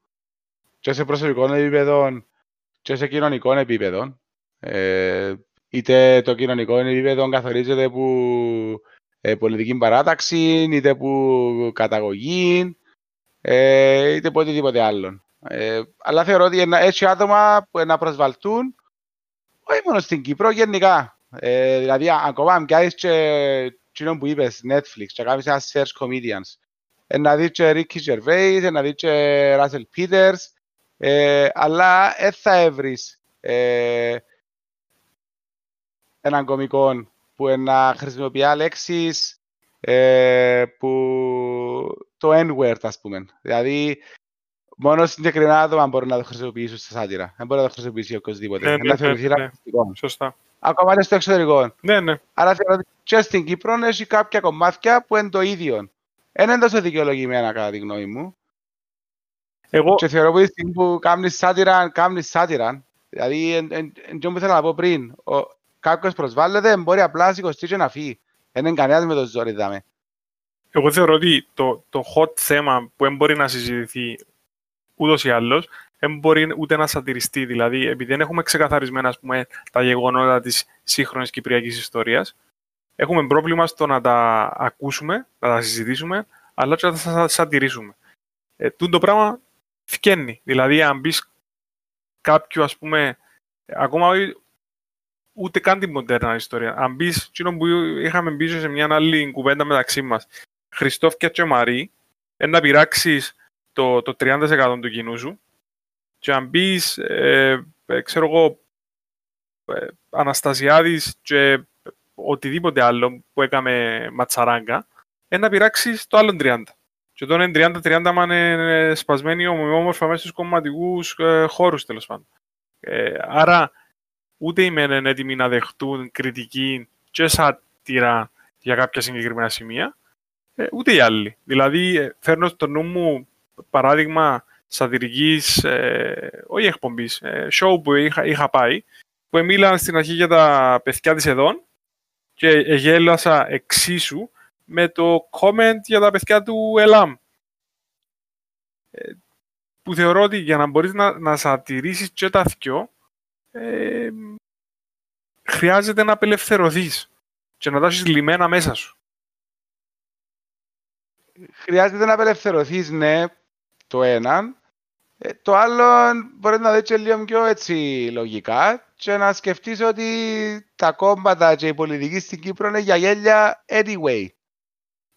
και σε προσωπικό επίπεδο και σε κοινωνικό επίπεδο. Ε, είτε το κοινωνικό επίπεδο καθορίζεται από ε, πολιτική παράταξη, είτε από καταγωγή, ε, είτε από οτιδήποτε άλλο. Ε, αλλά θεωρώ ότι ένα- έτσι άτομα που να προσβαλτούν όχι μόνο στην Κύπρο, γενικά. Ε, δηλαδή, α- ακόμα αν πιάσεις και εκείνο που είπες, Netflix, και κάνεις ένα search comedians, ε, να δεις και Ricky Gervais, ε, να δεις και Russell Peters, ε, αλλά δεν θα έβρεις ε, έναν κομικό που ε, να χρησιμοποιεί λέξεις ε, που το N-word, ας πούμε. Δηλαδή, μόνο συγκεκριμένα άτομα μπορούν να το χρησιμοποιήσουν στα σάτυρα. Δεν μπορεί να το χρησιμοποιήσει οποιοδήποτε. Ναι, Ε, ναι, να ναι, θεωρηθεί ναι. ρατσιστικό. Σωστά. Ακόμα και στο εξωτερικό. Ναι, ναι. Άρα θεωρώ ότι και στην Κύπρο έχει κάποια κομμάτια που είναι το ίδιο. Δεν είναι τόσο δικαιολογημένα κατά τη γνώμη μου. Εγώ, Και θεωρώ ότι τη στιγμή που κάνεις σάτυρα, κάνεις σάτυρα. Δηλαδή, εν- εν- εν τω που ήθελα να πω πριν, ο- κάποιος προσβάλλεται, μπορεί απλά να σηκωστεί και να φύγει. Δεν είναι κανένας με το ζόρι, δάμε. εγώ θεωρώ ότι το, το hot θέμα που δεν μπορεί να συζητηθεί ούτως ή άλλως, δεν μπορεί ούτε να σατυριστεί. Δηλαδή, επειδή δεν έχουμε ξεκαθαρισμένα ας πούμε, τα γεγονότα της σύγχρονης κυπριακής ιστορίας, έχουμε πρόβλημα στο να τα ακούσουμε, να τα συζητήσουμε, αλλά και να τα σα- σατυρίσουμε. Ε, τούτο το πράγμα φκένει. Δηλαδή, αν μπεις κάποιο, ας πούμε, ακόμα όχι- ούτε καν την μοντέρνα ιστορία. Αν μπεις, εκείνο που είχαμε μπει σε μια άλλη κουβέντα μεταξύ μας, Χριστόφ και Μαρή, ε, να πειράξεις το, το 30% του κοινού σου και αν μπεις, ε, ε, ξέρω εγώ, ε, Αναστασιάδης και οτιδήποτε άλλο που έκαμε ματσαράγκα, να πειράξεις το άλλο 30. Και τώρα είναι 30-30 μα είναι σπασμένοι ομοιόμορφα μέσα στους κομματικούς ε, χώρους τέλος πάντων. Ε, άρα ούτε είμαι έτοιμοι να δεχτούν κριτική και σάτυρα για κάποια συγκεκριμένα σημεία, ε, ούτε οι άλλοι. Δηλαδή, ε, φέρνω στο νου μου παράδειγμα σατυρικής, ε, όχι εκπομπής, ε, show που είχα, είχα πάει, που μίλαν στην αρχή για τα παιδιά της Εδών και γέλασα εξίσου με το comment για τα παιδιά του ΕΛΑΜ. Ε, που θεωρώ ότι για να μπορείς να, να σατηρήσεις και τα δυο, ε, χρειάζεται να απελευθερωθείς και να τα λιμένα μέσα σου. Χρειάζεται να απελευθερωθείς, ναι, το έναν. Ε, το άλλο μπορεί να δει λίγο πιο έτσι λογικά και να σκεφτείς ότι τα κόμματα και η πολιτική στην Κύπρο είναι για γέλια anyway.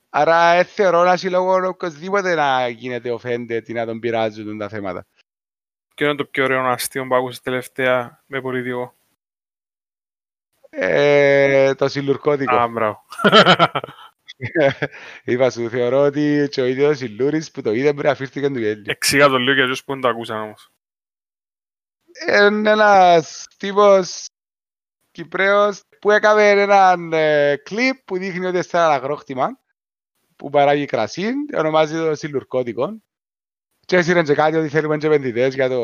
Άρα ε, θεωρώ ένα σύλλογο οποιοδήποτε να γίνεται offended ή να τον πειράζουν τα θέματα. Ποιο είναι το πιο ωραίο αστείο που άκουσες τελευταία με πολιτικό. Ε, το συλλουρκώτικο. Α, μπράβο. Είπα σου, θεωρώ ότι και ο ίδιος Σιλούρης που το είδε πρέπει να αφήστηκε του γέλιο. Εξήγα το λίγο για αυτούς που δεν το ακούσαν όμως. Είναι ένας τύπος Κυπρέος που έκαμε έναν ε, κλιπ που δείχνει ότι είναι ένα αγρόκτημα που παράγει κρασί, ονομάζει το Σιλουρκώτικο και έσυρε και κάτι ότι θέλουμε και επενδυτές για το,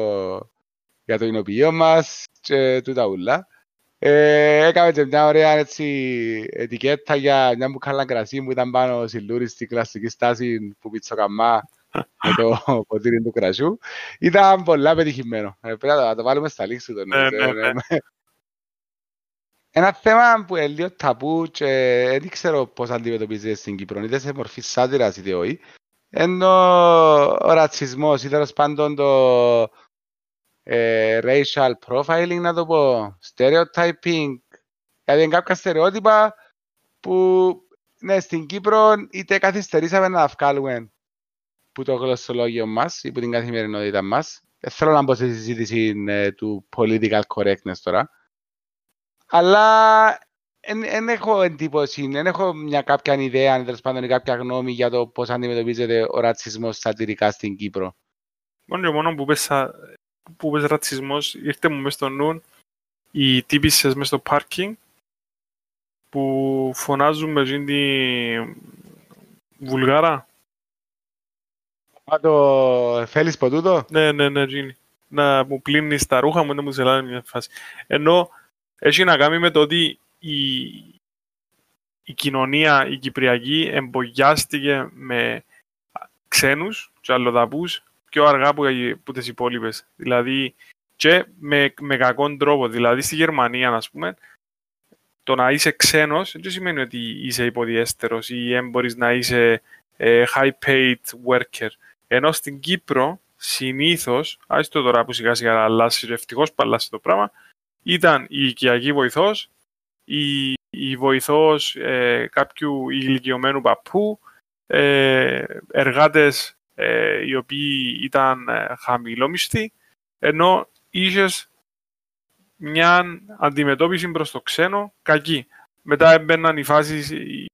για το εινοποιείο μας και τούτα ούλα. Ε, έκαμε και μια ωραία έτσι, ετικέτα για μια μπουκάλα κρασί που ήταν πάνω Σιλούρη στη κλασική στάση που πιτσοκαμά με το ποτήρι του κρασιού. Ήταν πολλά πετυχημένο. Ε, πρέπει να το βάλουμε στα λήξη του. Ναι, ναι, ναι. Ένα θέμα που είναι λίγο ταπού και δεν ξέρω πώς αντιμετωπίζεται στην Κύπρο, είτε σε μορφή σάτυρας είτε όχι, ενώ ο ρατσισμός ή τέλος πάντων το ε, racial profiling να το πω, stereotyping, δηλαδή είναι κάποια στερεότυπα που ναι, στην Κύπρο είτε καθυστερήσαμε να τα βγάλουμε που το γλωσσολόγιο μας ή που την καθημερινότητα μας. Δεν θέλω να μπω σε συζήτηση ε, του political correctness τώρα. Αλλά δεν έχω εντύπωση, δεν έχω μια κάποια ιδέα, αν τέλος πάντων κάποια γνώμη για το πώς αντιμετωπίζεται ο ρατσισμός σατυρικά στην Κύπρο. Μόνο και μόνο που πες, που πες ρατσισμός, ήρθε μου μες στο νου οι τύπισσες μες στο πάρκινγκ που φωνάζουν με την βουλγάρα. Α, το θέλεις ποτούτο; Ναι, ναι, ναι, Τζίνι. Να μου πλύνεις τα ρούχα μου, να μου ζελάνε μια φάση. Ενώ έχει να κάνει με το ότι η, η κοινωνία, η κυπριακή, εμπογιάστηκε με ξένους και αλλοδαπούς πιο αργά από, από τις υπόλοιπες. Δηλαδή, και με, με κακόν τρόπο. Δηλαδή, στη Γερμανία, ας πούμε, το να είσαι ξένος δεν σημαίνει ότι είσαι υποδιέστερος ή δεν μπορείς να είσαι ε, high-paid worker. Ενώ στην Κύπρο, συνήθως, το τώρα που σιγά σιγά αλλάσει, ευτυχώς που αλλάσει το πράγμα, ήταν η οικιακή βοηθός, η, η βοηθός ε, κάποιου ηλικιωμένου παππού, ε, εργάτες ε, οι οποίοι ήταν ε, χαμηλόμισθοι, ενώ είχες μια αντιμετώπιση προς το ξένο κακή. Μετά έμπαιναν οι φάσεις, οι,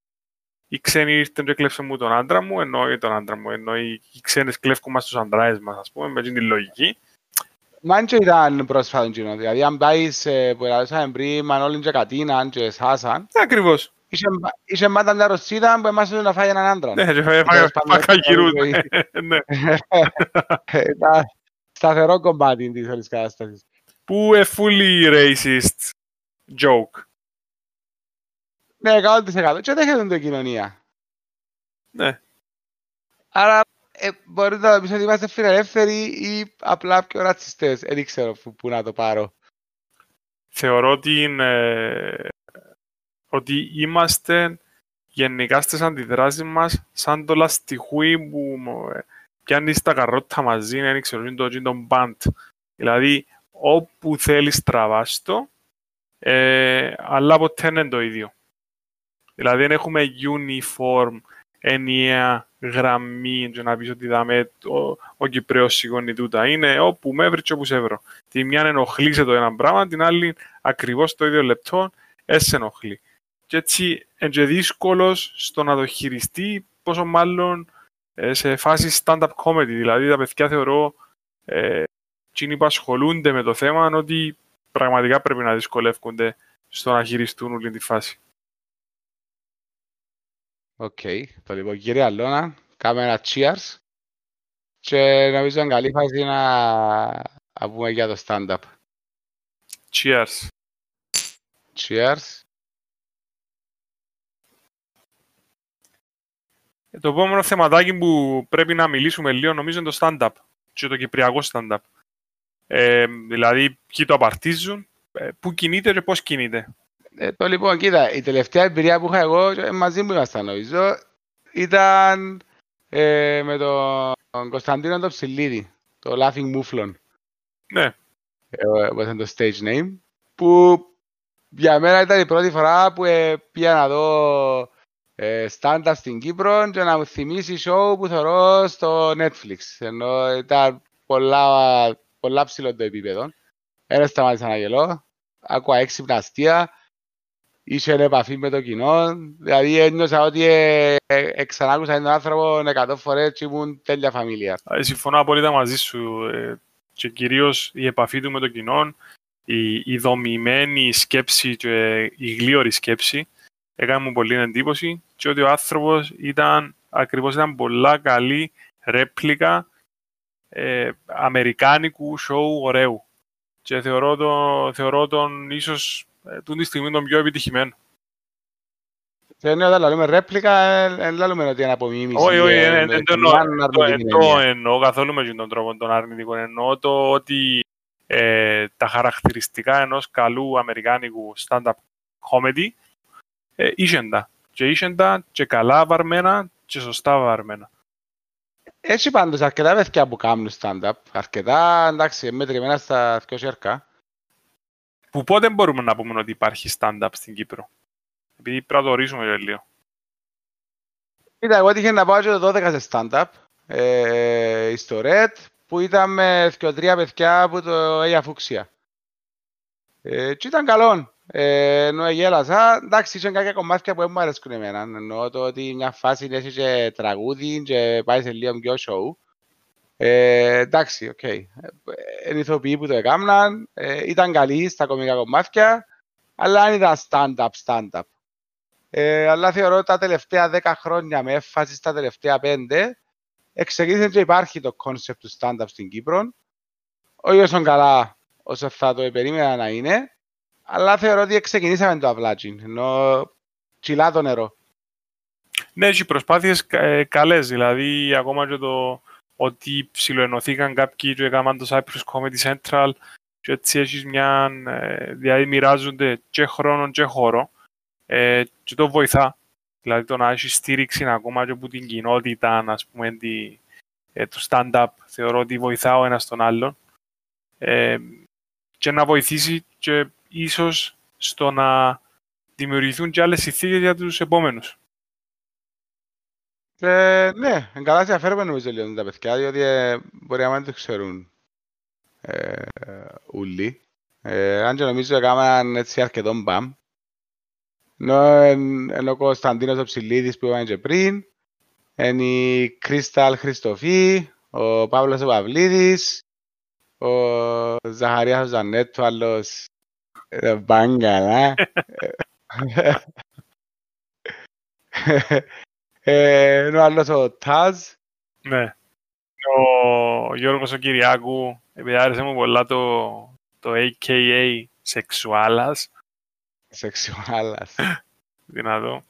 οι ξένοι ήρθαν και κλέψαν μου τον άντρα μου, ενώ τον άντρα μου, ενώ οι, οι ξένες κλέφκουν μας τους αντράες μας, ας πούμε, με την λογική. Μάν και ήταν πρόσφατο κοινό, δηλαδή αν πάεις που έλεγαμε πριν Μανώλην και Κατίναν και Σάσαν. Ναι, ακριβώς. Είχε μάτα μια ρωσίδα που εμάς να φάει έναν άντρα. Ναι, και φάει πακαγυρούν. Ναι. Σταθερό κομμάτι της όλης κατάστασης. Που a fully racist joke; Ναι, 100%. Και δεν έχετε το κοινωνία. Ναι. Άρα ε, μπορείτε να πεις ότι είμαστε φιλελεύθεροι ή απλά πιο ρατσιστές. Δεν ξέρω πού να το πάρω. Θεωρώ ότι είναι ότι είμαστε γενικά στις αντιδράσεις μας σαν το λαστιχούι που ε, πιάνει τα καρότα μαζί, δεν ξέρω, είναι το, το μπαντ. Δηλαδή, όπου θέλεις τραβάς το, ε, αλλά ποτέ είναι το ίδιο. Δηλαδή, δεν έχουμε uniform, ενιαία γραμμή και να πεις ότι δάμε ο, ο Κυπρέος σηκώνει τούτα. Είναι όπου με έβρι και όπου σε βρω. Τη μια ενοχλείς σε το ένα πράγμα, την άλλη ακριβώς το ίδιο λεπτό, έσαι ενοχλεί. και έτσι είναι και δύσκολος στο να το χειριστεί, πόσο μάλλον ε, σε φάση stand-up comedy. Δηλαδή τα παιδιά θεωρώ ε, εκείνοι που ασχολούνται με το θέμα ότι πραγματικά πρέπει να δυσκολεύονται στο να χειριστούν όλη τη φάση. OK. Okay. Το λοιπόν, κύριε Αλώνα, κάνουμε ένα cheers και νομίζω είναι καλή φάση να, να πούμε για το stand-up. Cheers. Cheers. Ε, το επόμενο θεματάκι που πρέπει να μιλήσουμε λίγο νομίζω είναι το stand-up και το κυπριακό stand-up. Ε, δηλαδή, ποιοι το απαρτίζουν, ε, πού κινείται και πώς κινείται. Ε, το λοιπόν, κοίτα, η τελευταία εμπειρία που είχα εγώ, ε, μαζί μου ήμασταν νομίζω, ήταν ε, με τον Κωνσταντίνο το Ψηλίδη, το Laughing Mouflon. Ναι. Ε, ήταν το stage name, που για μένα ήταν η πρώτη φορά που ε, πήγα να δω ε, stand-up στην Κύπρο και να μου θυμίσει show που θεωρώ στο Netflix. Ενώ ήταν πολλά, πολλά ψηλό το επίπεδο. Ένα σταμάτησα να γελώ, άκουα έξυπνα αστεία, είσαι επαφή με το κοινό. Δηλαδή ένιωσα ότι ε, ε, ξανάκουσα έναν άνθρωπο εκατό φορές και ήμουν τέλεια φαμίλια. Ε, συμφωνώ απόλυτα μαζί σου ε, και κυρίως η επαφή του με το κοινό, η, η δομημένη σκέψη και η γλίωρη σκέψη έκανε μου πολύ εντύπωση και ότι ο άνθρωπος ήταν ακριβώς ήταν πολλά καλή ρέπλικα ε, αμερικάνικου σοου ωραίου. Και θεωρώ, το, θεωρώ τον ίσως ε, τούτη στιγμή τον πιο επιτυχημένο. Δεν είναι όταν λέμε ρέπλικα, δεν λέμε ότι είναι απομίμηση. Όχι, όχι, δεν το εννοώ καθόλου με τον τρόπο τον αρνητικό. Εννοώ το ότι ε, τα χαρακτηριστικά ενός καλού αμερικάνικου stand-up comedy ε, ήσεντα. Και ήσεντα και καλά βαρμένα και σωστά βαρμένα. Έτσι πάντως αρκετά παιδιά που κάνουν stand-up, αρκετά εντάξει μετρημένα στα δυο σέρκα. Που πότε μπορούμε να πούμε ότι υπάρχει stand-up στην Κύπρο; Επειδή πρέπει να το ορίσουμε λίγο. Κοίτα, εγώ έτυχε να πάω και το 12 σε stand-up, ε, στο Red, που ήταν με δυο τρία παιδιά από το Αγία Φούξια. Ε, και ήταν καλό. Ε, ενώ γέλασα, εντάξει, είχε κάποια κομμάτια που μου αρέσκουν εμένα. Εννοώ το ότι μια φάση έχει και τραγούδι και πάει σε λίγο πιο show. Ε, εντάξει, OK. Okay. Ε, ηθοποιοί που το έκαναν, ε, ήταν καλοί στα κομικά κομμάτια, αλλά δεν ήταν stand-up, stand-up. Ε, αλλά θεωρώ ότι τα τελευταία 10 χρόνια, με έμφαση στα τελευταία 5, εξεγγίθεν και υπάρχει το concept του stand-up στην Κύπρο. Όχι όσο καλά όσο θα το περίμενα να είναι, αλλά θεωρώ ότι ξεκινήσαμε το αυλάτσι, ενώ τσιλά το νερό. Ναι, έχει προσπάθειες ε, καλές, δηλαδή ακόμα και το ότι ψιλοενωθήκαν κάποιοι και έκαναν το Cyprus Comedy Central και έτσι έχεις μια, ε, δηλαδή μοιράζονται και χρόνο και χώρο ε, και το βοηθά. Δηλαδή το να έχεις στήριξη ακόμα και από την κοινότητα, ας πούμε, τη, ε, του stand-up, θεωρώ ότι βοηθά ο ένας τον άλλον ε, και να βοηθήσει και ίσως στο να δημιουργηθούν και άλλες ηθίκες για τους επόμενους. Ε, ναι, καλά ενδιαφέρομαι νομίζω λίγο τα παιδιά, διότι ε, μπορεί να μην το ξέρουν ε, ούλοι. Ε, αν και νομίζω έκαναν έτσι αρκετό μπαμ. Ενώ, ενώ ο Κωνσταντίνος ο Ψηλίδης που είπαμε και πριν, είναι η Κρίσταλ Χριστοφή, ο Παύλος ο Παυλίδης, ο Ζαχαρίας ο Ζανέτου, άλλος Μπάγκαλα. Είναι ο άλλος ο Τάζ. Ναι. Ο Γιώργος ο Κυριάκου, επειδή άρεσε μου πολλά το, το AKA Σεξουάλας. Σεξουάλας. Δυνατό.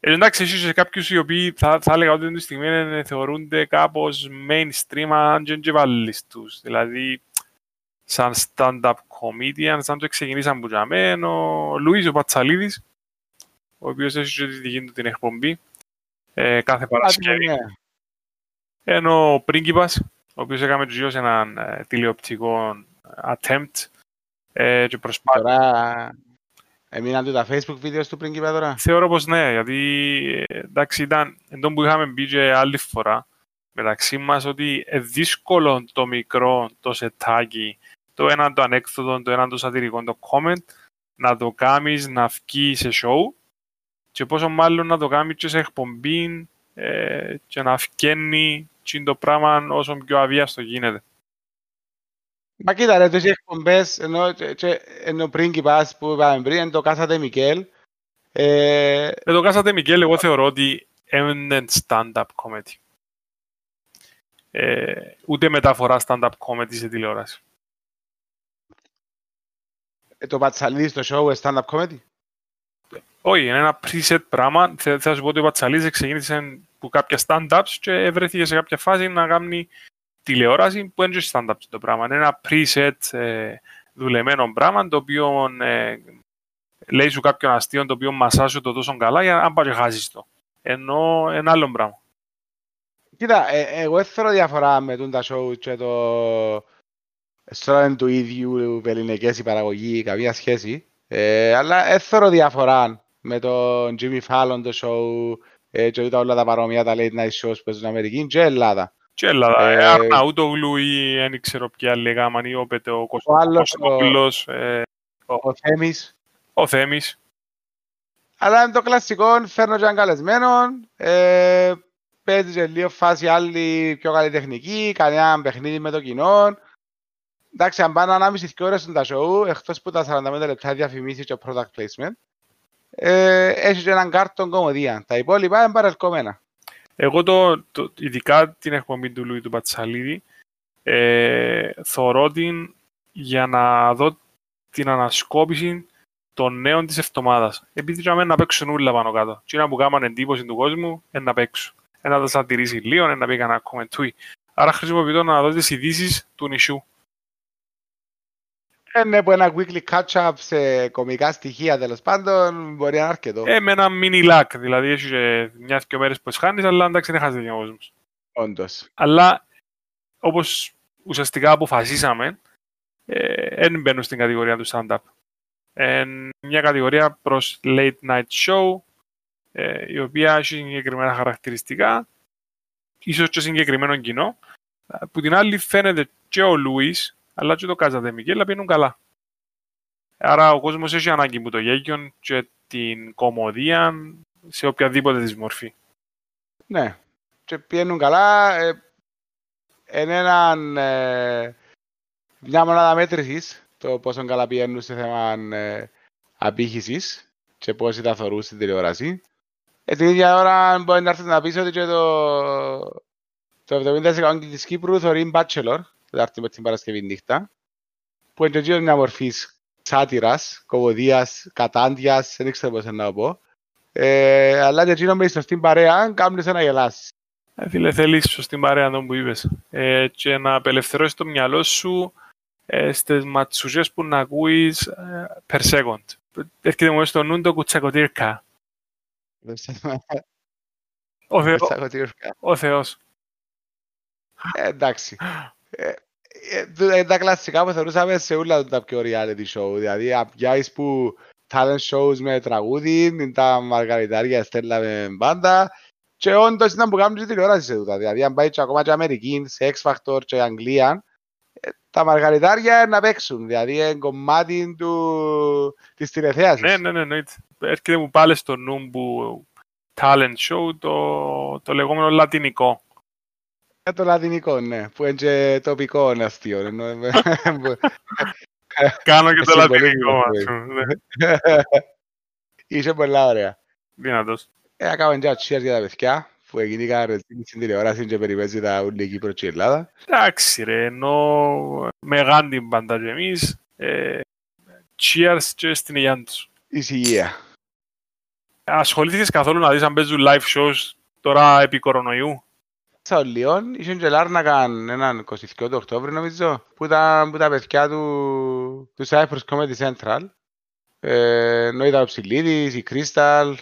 Ε, εντάξει, ίσως σε κάποιους οι οποίοι θα, θα έλεγα ότι την στιγμή θεωρούνται κάπως mainstream αν και βάλεις τους. Δηλαδή, σαν stand-up comedian, σαν το ξεκινήσαν που για ο Λουίς ο Πατσαλίδης, ο οποίος έχει και τη δική του την εκπομπή ε, κάθε Παρασκευή. Ναι. Ενώ ο Πρίγκιπας, ο οποίος έκαμε τους σε έναν ε, τηλεοπτικό attempt ε, και προσπάθει. Τώρα έμειναν τα facebook βίντεο του Πρίγκιπα τώρα; Θεωρώ πως ναι, γιατί ε, εντάξει ήταν εντό που είχαμε μπει και άλλη φορά μεταξύ μας ότι είναι δύσκολο το μικρό, το σετάκι το ένα το ανέκδοτο, το ένα το σατυρικό, το comment, να το κάνεις να βγεις σε show και πόσο μάλλον να το κάνεις και σε εκπομπή ε, και να βγαίνει το πράγμα όσο πιο αβίαστο γίνεται. Μα κοίτα ρε, τόσοι εκπομπές, ενώ, ενώ πριγκιπάς που είπαμε πριν, το Κάσατε Μικέλ. Ε... ε, το Κάσατε Μικέλ εγώ θεωρώ ότι είναι stand-up comedy. Ε, ούτε μεταφορά stand-up comedy σε τηλεόραση. Ε, το Πατσαλίδη στο show stand-up comedy; Όχι, είναι ένα preset πράγμα. Θα, θα σου πω ότι ο Πατσαλίδης ξεκίνησε που κάποια stand-ups και βρέθηκε σε κάποια φάση να κάνει τηλεόραση που είναι stand-up το πράγμα. Είναι ένα preset ε, δουλεμένο πράγμα το οποίο ε, λέει σου κάποιον αστείο το οποίο μασάζει το τόσο καλά για να πάει και χάσεις το. Ενώ ένα άλλο πράγμα. Κοίτα, ε, εγώ δεν θέλω διαφορά με τον τα show και το στρώεν του ίδιου ελληνικές η παραγωγή, καμία σχέση. Ε, αλλά δεν θέλω διαφορά με τον Jimmy Fallon το show ε, και όλα τα παρόμοια τα late night shows που παίζουν στην Αμερική και Ελλάδα. Και Ελλάδα. Ε, Αρναούτογλου ή δεν ξέρω ποια λέγαμε, ή ο Πετεό Κωστόπουλος. Ε, ο, ο Θέμης. Ο Θέμης. Αλλά είναι το κλασικό, φέρνω και έναν καλεσμένο, ε, παίζει και λίγο φάση άλλη πιο καλή τεχνική, κάνει ένα παιχνίδι με το κοινό. Εντάξει, αν πάνε ανάμιση και ώρες τα show, εκτός που τα 45 λεπτά διαφημίσεις και product placement, ε, έχει και έναν κάρτον κομμωδία. Τα υπόλοιπα είναι παρελκόμενα. Εγώ το, το, ειδικά την εκπομπή του Λουί του Πατσαλίδη ε, θωρώ την για να δω την ανασκόπηση των νέων της εβδομάδας. Επειδή για να παίξουν όλα πάνω κάτω. Τι να που κάνουν εντύπωση του κόσμου, είναι να παίξουν. Ένα τα σατηρήσει λίγο, ένα να πει κανένα κομμεντούι. Άρα χρησιμοποιώ να δω τις ειδήσεις του νησιού. Είναι από ένα weekly catch-up σε κομικά στοιχεία τέλος πάντων, μπορεί να είναι αρκετό. Ε, με ένα mini lag, δηλαδή έχει και μιας και μέρες που χάνεις, αλλά εντάξει δεν χάσει ο κόσμος. Όντως. Αλλά όπως ουσιαστικά αποφασίσαμε, δεν ε, μπαίνουν στην κατηγορία του stand-up. Ε, μια κατηγορία προς late night show, ε, η οποία έχει συγκεκριμένα χαρακτηριστικά, ίσως και συγκεκριμένο κοινό, που την άλλη φαίνεται και ο Λούις, αλλά και το Κάζατε Μικέλα πίνουν καλά. Άρα ο κόσμος έχει ανάγκη που το γέγιον και την κομμωδία σε οποιαδήποτε της μορφή. Ναι, και πίνουν καλά. Ε, είναι έναν, ε, μια μονάδα μέτρησης το πόσο καλά πηγαίνουν σε θέμα ε, απήχησης και πώς τα θωρούν στην τηλεόραση. Ε, την ίδια ώρα μπορεί να έρθεις να πεις ότι και το, το 70% της Κύπρου θωρεί Bachelor Τετάρτη με την Παρασκευή νύχτα, που είναι και μια μορφή σάτυρας, κομμωδίας, κατάντιας, δεν ξέρω πώς να πω. Ε, αλλά και εκείνο με σωστή παρέα κάνουν σε να γελάσεις. Ε, φίλε, θέλεις σωστή παρέα αυτό που είπες. Ε, και να απελευθερώσεις το μυαλό σου ε, στις ματσουζές που να ακούεις ε, per second. Έρχεται μου στο νου το κουτσακοτήρκα. Ο, Θεό, ο Θεός. Ε, εντάξει. Ε, ε, ε, τα κλασικά που θεωρούσαμε σε όλα τα πιο reality show. Δηλαδή, απιάεις που talent shows με τραγούδι, τα μαργαριτάρια στέλνα με μπάντα και όντως ήταν που κάνουν και τηλεόραση σε τούτα. Δηλαδή, αν πάει και ακόμα και Αμερική, σε X Factor και Αγγλία, τα μαργαριτάρια να παίξουν. Δηλαδή, είναι κομμάτι του... της τηλεθέασης. Ναι, ναι, ναι, ναι. Έρχεται μου πάλι στο νου που talent show το, το λεγόμενο λατινικό. Ε, το λατινικό, ναι, που είναι και τοπικό αστείο. Κάνω και το λατινικό μας. Ναι. Είσαι πολλά ωραία. Δυνατός. Ε, έκαμε και cheers για τα παιδιά που έγινε κάτι στην τηλεόραση και περιπέζει τα ούλη Κύπρο και η Ελλάδα. Εντάξει ρε, ενώ με γάντι πάντα και εμείς, ε, cheers και στην υγεία τους. Εις Ασχολήθηκες καθόλου να δεις αν παίζουν live shows τώρα επί κορονοϊού; Ο Λιόν, είχε και Λάρνακαν έναν 22 του Οκτώβρη νομίζω, που ήταν που τα παιδιά του, του Cyprus Comedy Central. Ε, ενώ ήταν ο Ψηλίδης, η Κρίσταλ,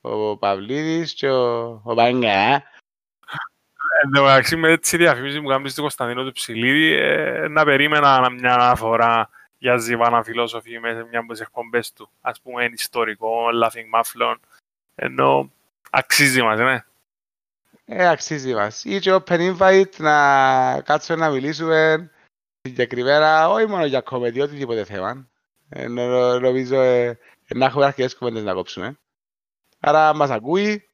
ο Παυλίδης και ο, ο Παγγά. Εν τω μεταξύ με έτσι διαφήμιση που κάνεις στο Κωνσταντίνο του Ψηλίδη, ε, να περίμενα μια αναφορά για ζιβάνα φιλόσοφη μέσα σε μια από τις εκπομπές του. Ας πούμε, ιστορικό, laughing mufflon, ενώ αξίζει μας, ναι. Ε, αξίζει μας. Ή και open invite να κάτσουμε να μιλήσουμε συγκεκριμένα, όχι μόνο για κομμεντή, οτιδήποτε θέμα. Ε, νο- νομίζω ε, να έχουμε αρκετές κουβέντες να κόψουμε. Άρα μας ακούει,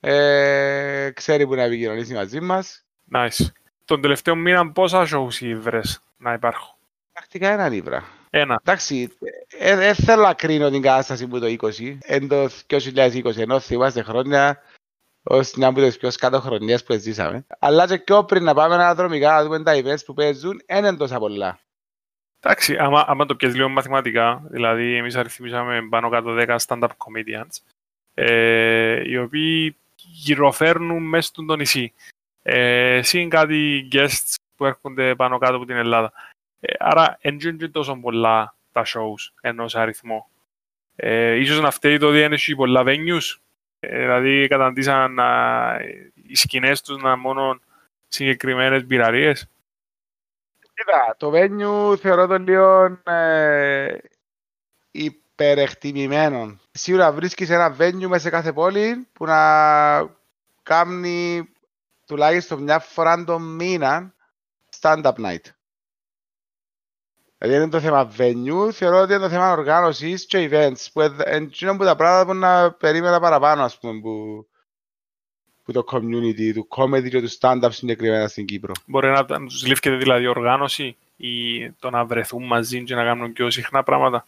ε, ξέρει που να επικοινωνήσει μαζί μας. Nice. Τον τελευταίο μήνα πόσα shows ήβρες να υπάρχουν; Πρακτικά ένα λίβρα. Ένα. Εντάξει, δεν θέλω να κρίνω την κατάσταση που το 20, εν το 2020, ενώ θυμάστε χρόνια ως μια από τις πιο σκάτω χρονιές που ζήσαμε. Αλλά και πιο πριν να πάμε αναδρομικά να δούμε τα events που παίζουν, δεν είναι τόσα πολλά. Εντάξει, άμα, άμα το πιες λίγο μαθηματικά, δηλαδή εμείς αριθμίσαμε πάνω κάτω 10 stand-up comedians, ε, οι οποίοι γυροφέρνουν μέσα στο νησί. Ε, συν κάτι guests που έρχονται πάνω κάτω από την Ελλάδα. Ε, άρα, δεν είναι τόσο πολλά τα shows ενός αριθμό. Ε, ίσως να φταίει το ότι δεν έχει πολλά venues. Ε, δηλαδή, καταντήσαν να, οι σκηνές τους να μόνο συγκεκριμένες μπειραρίες. Κοίτα, το venue θεωρώ το λίγο ε, υπερεκτιμημένο. Σίγουρα βρίσκεις ένα venue μέσα σε κάθε πόλη που να κάνει τουλάχιστον μια φορά το μήνα stand-up night. Δηλαδή είναι το θέμα venue, θεωρώ ότι είναι το θέμα οργάνωσης και events, που είναι που τα πράγματα που να περίμενα παραπάνω, ας πούμε, που, που το community, του comedy και του stand-up συγκεκριμένα στην Κύπρο. Μπορεί να, να τους λήφκεται δηλαδή οργάνωση ή το να βρεθούν μαζί και να κάνουν πιο συχνά πράγματα;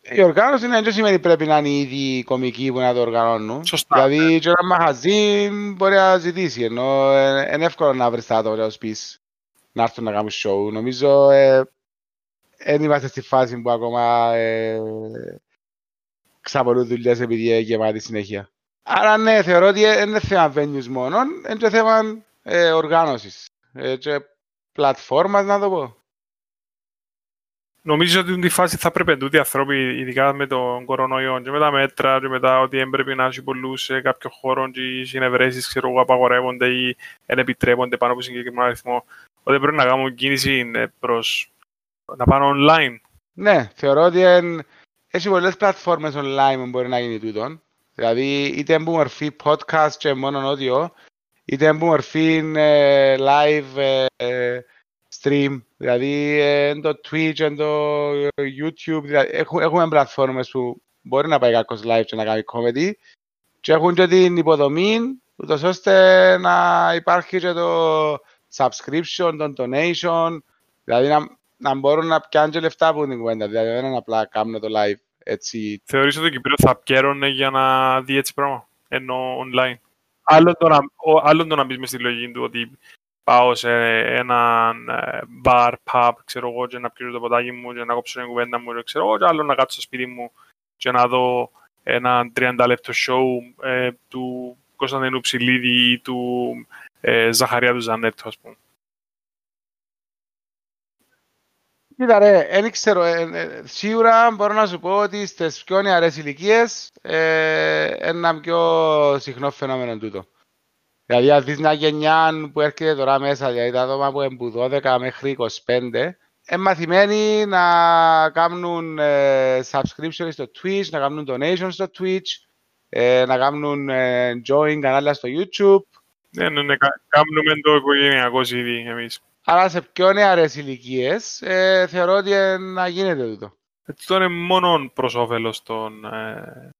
Η οργάνωση δεν σημαίνει πρέπει να είναι ήδη κομικοί που να το οργανώνουν. Σωστά. Δηλαδή, και ένα μαχαζί μπορεί να ζητήσει, ενώ ε, είναι εύκολο να βρεις τα άτομα και να τους πεις να έρθουν να κάνουν show. Νομίζω δεν είμαστε στη φάση που ακόμα ε, ξαπολούν δουλειές επειδή είναι γεμάτη συνέχεια. Άρα ναι, θεωρώ ότι δεν είναι θέμα venues μόνο, είναι και θέμα ε, οργάνωσης ε, και πλατφόρμας να το πω. Νομίζω ότι τη φάση θα πρέπει τούτοι οι άνθρωποι, ειδικά με τον κορονοϊό και με τα μέτρα και μετά ότι έμπρεπε να έχει πολλούς σε κάποιο χώρο και οι συνευρέσεις ξέρω εγώ απαγορεύονται ή δεν επιτρέπονται πάνω από συγκεκριμένο αριθμό ότι πρέπει να κάνουν κίνηση ε, προς να πάνε online. Ναι, θεωρώ ότι εν, έχει πολλές πλατφόρμες online που μπορεί να γίνει τούτο. Δηλαδή είτε από μορφή podcast και μόνο audio, είτε από μορφή ε, live ε, stream. Δηλαδή εν το Twitch, εν το YouTube. Δηλαδή, έχουμε, έχουμε πλατφόρμες που μπορεί να πάει κάποιος live και να κάνει comedy και έχουν και την υποδομή ούτως ώστε να υπάρχει και το subscription, το donation, δηλαδή να, να μπορούν να πιάνουν και λεφτά από την κουβέντα, δηλαδή δεν είναι απλά κάνουν το live έτσι. Θεωρείς ότι το Κυπρίο θα πιέρωνε για να δει έτσι πράγμα, ενώ online; Άλλον το να, ο, άλλον το να μπεις μες στη λογική του ότι πάω σε ένα bar, pub, ξέρω εγώ, και να πιω το ποτάκι μου και να κόψω την κουβέντα μου, και ξέρω εγώ, και άλλο να κάτσω στο σπίτι μου και να δω ένα 30 λεπτό show ε, του Κωνσταντίνου Ψηλίδη ή του ε, Ζαχαρία του Ζανέτου, ας πούμε. Κοίτα ρε, δεν ξέρω, ε, ε, σίγουρα μπορώ να σου πω ότι στις πιο νεαρές ηλικίες ε, ένα πιο συχνό φαινόμενο τούτο. Δηλαδή αν δεις μια γενιά που έρχεται τώρα μέσα, δηλαδή τα άτομα που είναι που 12 μέχρι 25, είναι μαθημένοι να κάνουν ε, subscription στο Twitch, να κάνουν donation στο Twitch, ε, να κάνουν ε, join κανάλια στο YouTube. Ναι, ναι, ναι, κα- κάνουμε το οικογενειακό ήδη εμείς. Άρα σε πιο νεαρές ηλικίες ε, θεωρώ ότι ε, να γίνεται τούτο. Αυτό είναι μόνο προς όφελος των ε,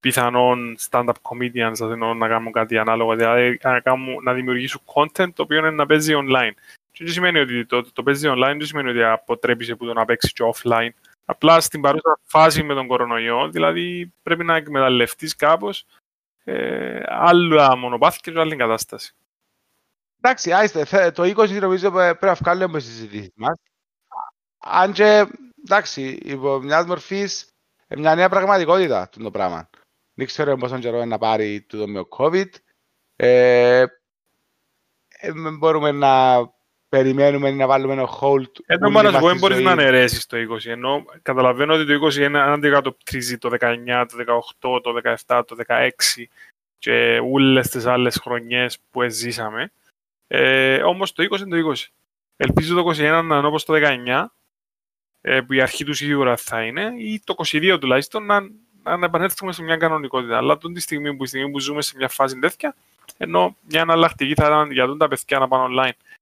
πιθανών stand-up comedians δηλαδή, να κάνουν κάτι ανάλογο, δηλαδή να, κάνουν, να δημιουργήσουν content το οποίο είναι να παίζει online. Και δεν σημαίνει ότι το, το παίζει online, δεν σημαίνει ότι αποτρέπεις από το να παίξεις και offline. Απλά στην παρούσα φάση με τον κορονοϊό, δηλαδή πρέπει να εκμεταλλευτείς κάπως ε, άλλα μονοπάτια και άλλη κατάσταση. Εντάξει, άιστε, θε- το 20 νομίζω πε- πρέπει να βγάλουμε από τις συζητήσεις μας. Αν και, εντάξει, υπό μιας μορφής, ε, μια νέα πραγματικότητα το πράγμα. Δεν ξέρω πόσο καιρό είναι να πάρει το με το COVID. Ε, ε, μ, μπορούμε να περιμένουμε να βάλουμε ένα hold. Ενώ όλη μόνο να μας σου πω, τη δεν μπορείς ζωή. να αναιρέσεις το 20. Ενώ καταλαβαίνω ότι το 20 είναι αν αντικατοπτρίζει το 19, το 18, το 17, το 16 και όλες τις άλλες χρονιές που ζήσαμε. Ε, όμως το 20 είναι το 20. Ελπίζω το 21 να είναι όπως το 19, ε, που η αρχή του σίγουρα θα είναι, ή το 22 τουλάχιστον να, να επανέλθουμε σε μια κανονικότητα. Αλλά τον τη στιγμή που, η στιγμή που ζούμε σε μια φάση τέτοια, ενώ μια εναλλακτική θα ήταν για τον τα παιδιά να πάνε online.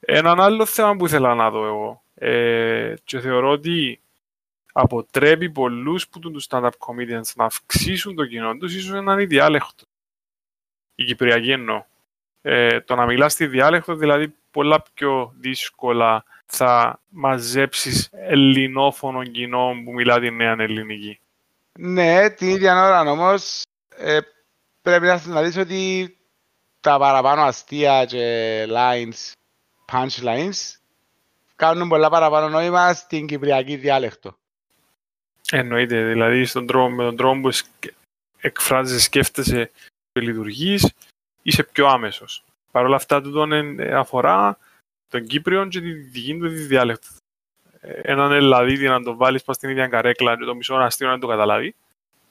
Έναν άλλο θέμα που ήθελα να δω εγώ ε, και θεωρώ ότι αποτρέπει πολλούς που τους stand-up comedians να αυξήσουν το κοινό τους, ίσως έναν ή διάλεκτο. Η Κυπριακή εννοώ. Ε, το να μιλάς στη διάλεκτο, δηλαδή πολλά πιο δύσκολα θα μαζέψεις ελληνόφωνο κοινό που μιλά τη νέα ελληνική. Ναι, την ίδια ώρα όμως ε, πρέπει να δεις ότι τα παραπάνω αστεία και lines, punchlines, κάνουν πολλά παραπάνω νόημα στην κυπριακή διάλεκτο. Εννοείται, δηλαδή στον τρόπο, με τον τρόπο που εκφράζεσαι, σκέφτεσαι και λειτουργείς, είσαι πιο άμεσος. Παρ' όλα αυτά, τούτο αφορά τον Κύπριο και τη δική του τη διάλεκτο. Έναν Ελλαδίτη να το βάλεις πας στην ίδια καρέκλα και το μισό αστείο να το καταλάβει,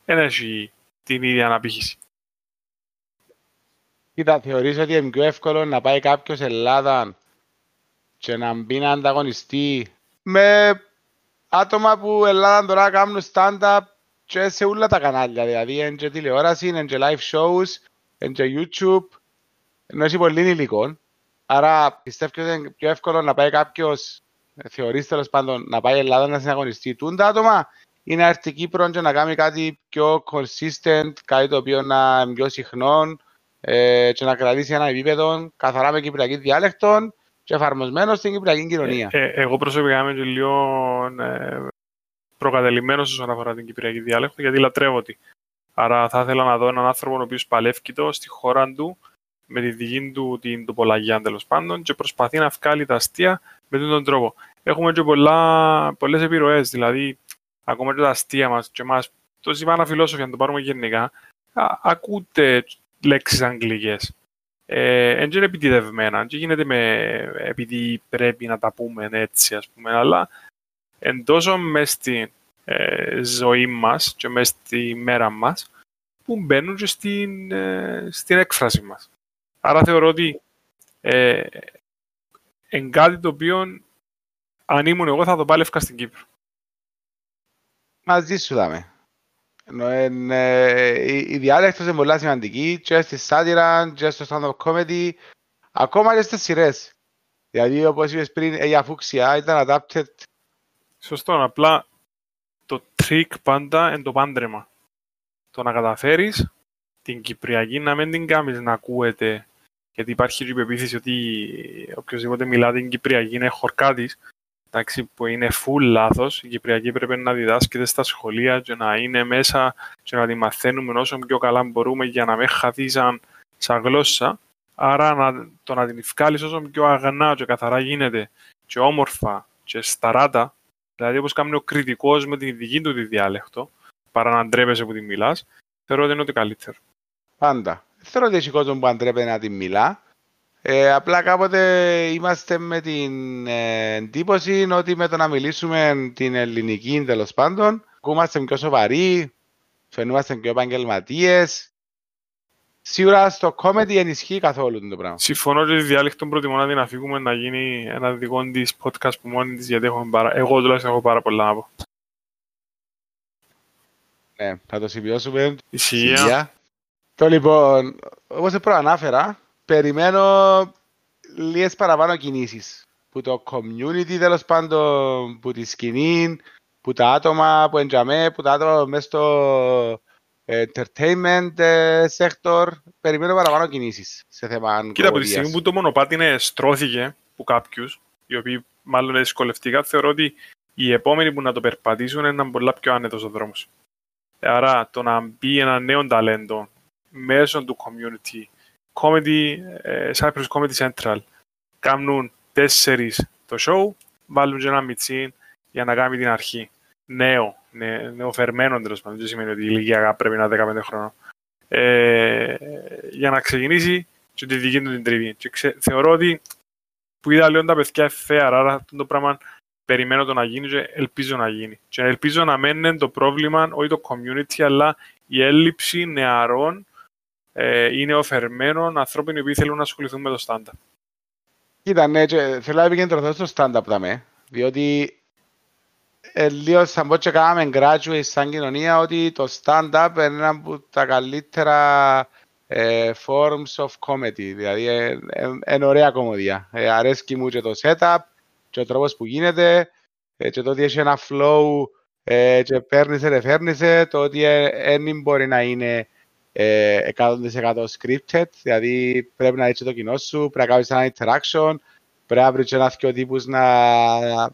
δεν έχει την ίδια αναπήχηση. Κοίτα, θεωρείς ότι είναι πιο εύκολο να πάει κάποιος Ελλάδα και να μπει να ανταγωνιστεί με άτομα που Ελλάδα τώρα κάνουν stand-up και σε όλα τα κανάλια, δηλαδή είναι και τηλεόραση, είναι και live shows, είναι και YouTube, ενώ έχει πολύ υλικό. Άρα πιστεύω ότι είναι πιο εύκολο να πάει κάποιος, θεωρείς τέλος πάντων, να πάει Ελλάδα να συναγωνιστεί τούν τα άτομα ή να έρθει Κύπρο και να κάνει κάτι πιο consistent, κάτι το οποίο να είναι πιο συχνό ε, και να κρατήσει ένα επίπεδο καθαρά με κυπριακή διάλεκτο και εφαρμοσμένο στην κυπριακή κοινωνία. Ε, ε, εγώ προσωπικά είμαι και λίγο ε, προκατελημένος όσον αφορά την κυπριακή διάλεκτο γιατί λατρεύω τη. Άρα θα ήθελα να δω έναν άνθρωπο ο οποίος παλεύει το στη χώρα του με τη δική του την τοπολογία τέλος πάντων και προσπαθεί να βγάλει τα αστεία με τον τρόπο. Έχουμε και πολλές επιρροές, δηλαδή ακόμα και τα αστεία μας και εμάς, το είπα φιλόσοφοι, αν το πάρουμε γενικά, α, ακούτε λέξεις αγγλικές. Ε, είναι επιτιδευμένα και γίνεται με, επειδή πρέπει να τα πούμε έτσι, ας πούμε, αλλά εν τόσο μες στη ε, ζωή μας και μες στη μέρα μας που μπαίνουν και στην, ε, στην έκφραση μας. Άρα θεωρώ ότι ε, εν κάτι το οποίο αν ήμουν εγώ θα το πάλευκα στην Κύπρο. Μαζί σου δάμε. Ε, η διάλεκτος είναι πολύ σημαντική και στη σάτυρα και στο stand-up comedy ακόμα και στις σειρές. Δηλαδή όπως είπες πριν η αφούξια ήταν adapted. Σωστό, απλά το trick πάντα είναι το πάντρεμα. Το να καταφέρεις την Κυπριακή να μην την κάνεις να ακούεται γιατί υπάρχει η πεποίθηση ότι οποιοδήποτε μιλά την Κυπριακή είναι χορκάτης εντάξει, που είναι full λάθος. Η Κυπριακή πρέπει να διδάσκεται στα σχολεία και να είναι μέσα και να τη μαθαίνουμε όσο πιο καλά μπορούμε για να μην χαθεί σαν, σαν γλώσσα. Άρα να, το να την βγάλεις όσο πιο αγανά και καθαρά γίνεται και όμορφα και σταράτα, δηλαδή όπως κάνει ο κριτικός με την δική του τη διάλεκτο, παρά να ντρέπεσαι που τη μιλάς, θεωρώ ότι είναι το καλύτερο. Πάντα. Θέλω ότι έχει κόσμο που αντρέπεται να τη μιλά, ε, απλά κάποτε είμαστε με την ε, εντύπωση ότι με το να μιλήσουμε την ελληνική τέλος πάντων, ακούμαστε πιο σοβαροί, φαινούμαστε πιο επαγγελματίες. Σίγουρα στο comedy ενισχύει καθόλου το πράγμα. Συμφωνώ ότι τη διάλεκτο προτιμώ να την αφήγουμε να γίνει ένα δικό της podcast που μόνη της γιατί έχω παρά... εγώ τουλάχιστον έχω πάρα πολλά να πω. Ναι, θα το σημειώσουμε. Ισχύα. Το λοιπόν, όπως προανάφερα, περιμένω λίγες παραπάνω κινήσεις. Που το community τέλος πάντων, που τη σκηνή, που τα άτομα που εντιαμέ, που τα άτομα μέσα στο entertainment ε, sector, περιμένω παραπάνω κινήσεις σε θέμα Κοίτα, από τη στιγμή που το μονοπάτι είναι στρώθηκε από κάποιους, οι οποίοι μάλλον δυσκολευτικά, θεωρώ ότι οι επόμενοι που να το περπατήσουν είναι πολλά πιο άνετος ο δρόμος. Άρα το να μπει ένα νέο ταλέντο μέσω του community comedy, ε, Cyprus Comedy Central. Κάνουν τέσσερις το show, βάλουν και ένα μιτσί για να κάνει την αρχή. Νέο, νε, νεοφερμένο τέλος πάντων, δεν σημαίνει ότι η ηλικία πρέπει να είναι 15 χρόνια. Ε, για να ξεκινήσει και τη δική του την τριβή. Και ξε, θεωρώ ότι που είδα λίγο τα παιδιά fair, άρα το πράγμα περιμένω το να γίνει και ελπίζω να γίνει. Και ελπίζω να μένει το πρόβλημα, όχι το community, αλλά η έλλειψη νεαρών ε, είναι οφερμένων ανθρώπων οι οποίοι θέλουν να ασχοληθούν με το stand-up. Κοίτα, ναι, και θέλω να επικεντρωθώ στο stand-up δαμε, διότι ε, λίγο σαν πως και κάναμε graduate σαν κοινωνία ότι το stand-up είναι ένα από τα καλύτερα ε, forms of comedy, δηλαδή είναι ε, ε, ωραία κομμωδία. Ε, αρέσκει μου και το setup και ο τρόπος που γίνεται ε, και το ότι έχει ένα flow ε, και παίρνεις ρε φέρνεις το ότι δεν μπορεί να είναι ε, 100% scripted, δηλαδή πρέπει να είσαι το κοινό σου, πρέπει να κάνεις ένα interaction, πρέπει να βρεις ένας δυο τύπους να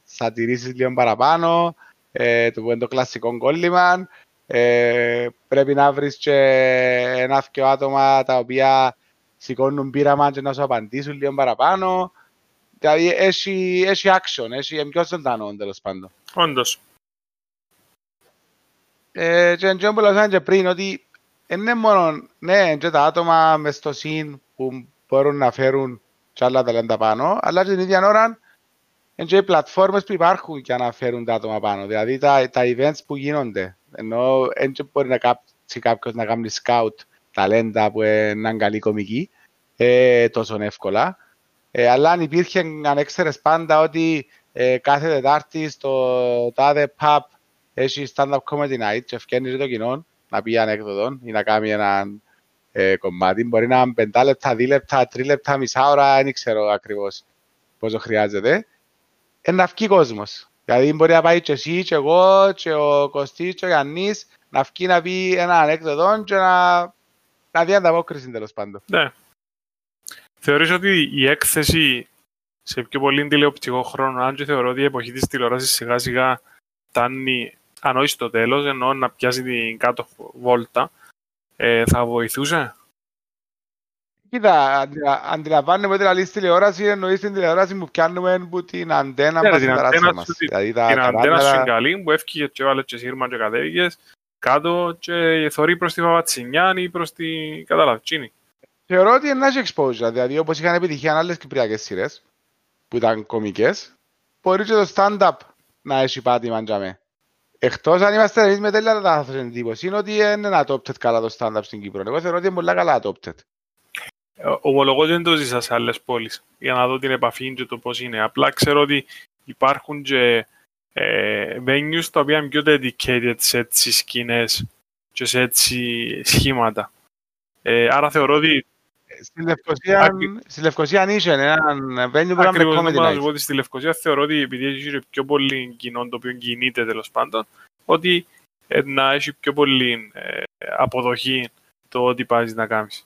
σατηρήσεις λίγο παραπάνω, ε, το που είναι το κλασικό κόλλημα, ε, πρέπει να βρεις και ένα δυο άτομα τα οποία σηκώνουν πείραμα και να σου απαντήσουν λίγο παραπάνω. Δηλαδή έχει, έχει action, έχει πιο ζωντανό τέλος πάντων. Όντως. Ε, και εντός που λέω και πριν ότι είναι μόνο, ναι, και τα άτομα μες στο συν που μπορούν να φέρουν και άλλα ταλέντα πάνω, αλλά και την ίδια ώρα είναι και οι πλατφόρμες που υπάρχουν για να φέρουν τα άτομα πάνω. Δηλαδή τα, τα events που γίνονται. Ενώ δεν μπορεί να κάτσει κάποιος να κάνει scout ταλέντα που είναι καλή κομική ε, τόσο εύκολα. Ε, αλλά αν υπήρχε, αν έξερες πάντα ότι ε, κάθε Τετάρτη στο τάδε pub έχεις stand-up comedy night και ευκαινίζει το κοινό να πει ανέκδοτο ή να κάνει ένα ε, κομμάτι. Μπορεί να είναι πεντά λεπτά, δύο λεπτά, τρία λεπτά, μισά ώρα, δεν ξέρω ακριβώς πόσο χρειάζεται. Ένα βγει κόσμος. Δηλαδή μπορεί να πάει και εσύ και εγώ και ο Κωστής και ο Γιάννης να βγει να πει ένα ανέκδοτο και να, να δει ανταπόκριση τέλος πάντων. Ναι. Θεωρείς ότι η έκθεση σε πιο πολύ τηλεοπτικό χρόνο, αν και θεωρώ ότι η εποχή της τηλεόρασης σιγά σιγά φτάνει αν όχι στο τέλος, ενώ να πιάσει την κάτω βόλτα, ε, θα βοηθούσε; Κοίτα, αντιλαμβάνομαι ότι λαλείς τηλεόραση, εννοείς την τηλεόραση που πιάνουμε από την αντένα ναι, μας την αντένα μας. Δηλαδή, την αντένα σου είναι καλή, που έφυγε και έβαλε και σύρμα και κατέβηκες κάτω και θωρεί προς τη Βαβατσινιάν ή προς τη Καταλαβτσίνη. Θεωρώ ότι είναι έχει exposure, δηλαδή όπως είχαν επιτυχία άλλες κυπριακές σειρές, που ήταν κομικές, μπορεί και το stand-up να έχει πάτημα για Εκτός αν είμαστε εμείς με τέλεια τα θα εντύπωση, είναι ότι είναι adopted καλά το stand-up στην Κύπρο. Εγώ θεωρώ ότι είναι πολύ καλά adopted. Ε, ομολογώ δεν το ζήσα σε άλλες πόλεις για να δω την επαφή και το πώς είναι. Απλά ξέρω ότι υπάρχουν και ε, venues τα οποία είναι πιο dedicated σε έτσι σκηνές και σε έτσι σχήματα. Ε, άρα θεωρώ ότι Στη Λευκοσία, Άκρι... στη Λευκοσία αν είσαι έναν venue που να με comedy night. Στη Λευκοσία θεωρώ ότι επειδή έχει πιο πολύ κοινό το οποίο κινείται τέλος πάντων, ότι ε, να έχει πιο πολύ ε, αποδοχή το ότι πάει να κάνεις.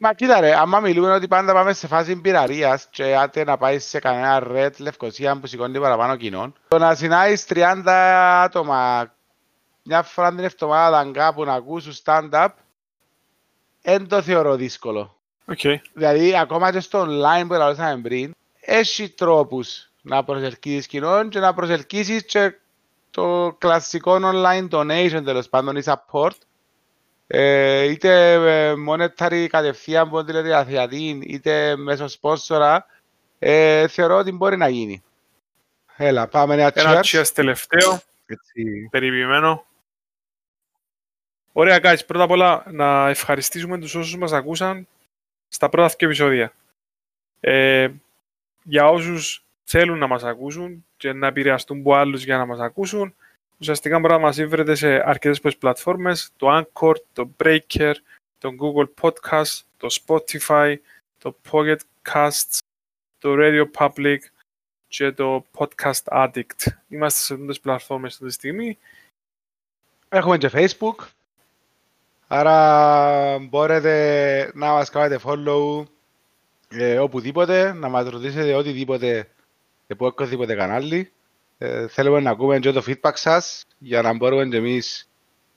Μα κοίτα ρε, άμα μιλούμε ότι πάντα πάμε σε φάση πειραρίας και άτε να πάει σε κανένα red Λευκοσία που σηκώνει παραπάνω κοινών, το να συνάεις 30 άτομα μια φορά την εβδομάδα κάπου να ακούσουν stand-up, δεν το θεωρώ δύσκολο. Okay. Δηλαδή, ακόμα και στο online που έλεγαμε πριν, έχει τρόπους να προσελκύσεις κοινών και να προσελκύσεις και το κλασικό online donation τέλος πάντων ή support ε, είτε ε, monetary κατευθείαν από την τηλεθεατή είτε μέσω σπόσορα ε, θεωρώ ότι μπορεί να γίνει. Έλα, πάμε ένα cheers. Ένα cheers τελευταίο, Έτσι. περιποιημένο. Ωραία, guys. Πρώτα απ' όλα να ευχαριστήσουμε τους όσους μας ακούσαν στα πρώτα δύο επεισόδια. Ε, για όσους θέλουν να μας ακούσουν και να επηρεαστούν από άλλους για να μας ακούσουν, ουσιαστικά μπορεί να μας βρείτε σε αρκετές πλατφόρμες, το Anchor, το Breaker, το Google Podcast, το Spotify, το Pocket Casts, το Radio Public και το Podcast Addict. Είμαστε σε αυτές τις πλατφόρμες αυτή τη στιγμή. Έχουμε και Facebook, Άρα μπορείτε να μας κάνετε follow ε, οπουδήποτε, να μας ρωτήσετε οτιδήποτε από οποιοδήποτε κανάλι. Ε, θέλουμε να ακούμε και το feedback σας για να μπορούμε και εμείς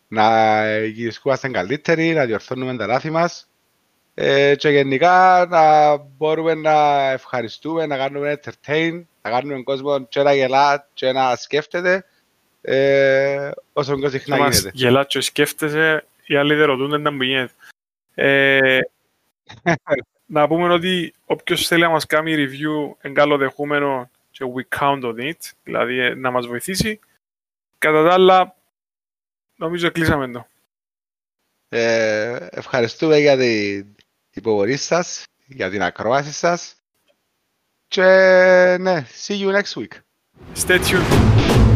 να γυρισκούμαστε καλύτεροι, να διορθώνουμε τα λάθη μας ε, και γενικά να μπορούμε να ευχαριστούμε, να κάνουμε entertain, να κάνουμε κόσμο και να γελά και να σκέφτεται ε, όσο πιο συχνά γίνεται. Γελά και σκέφτεσαι οι άλλοι δεν ρωτούν, δεν γίνεται. Ε, να πούμε ότι όποιος θέλει να μας κάνει review εν καλοδεχούμενο και we count on it, δηλαδή ε, να μας βοηθήσει. Κατά τα άλλα, νομίζω κλείσαμε το. Ε, ευχαριστούμε για την υποβολή σας, για την ακρόαση σας και ναι, see you next week. Stay tuned.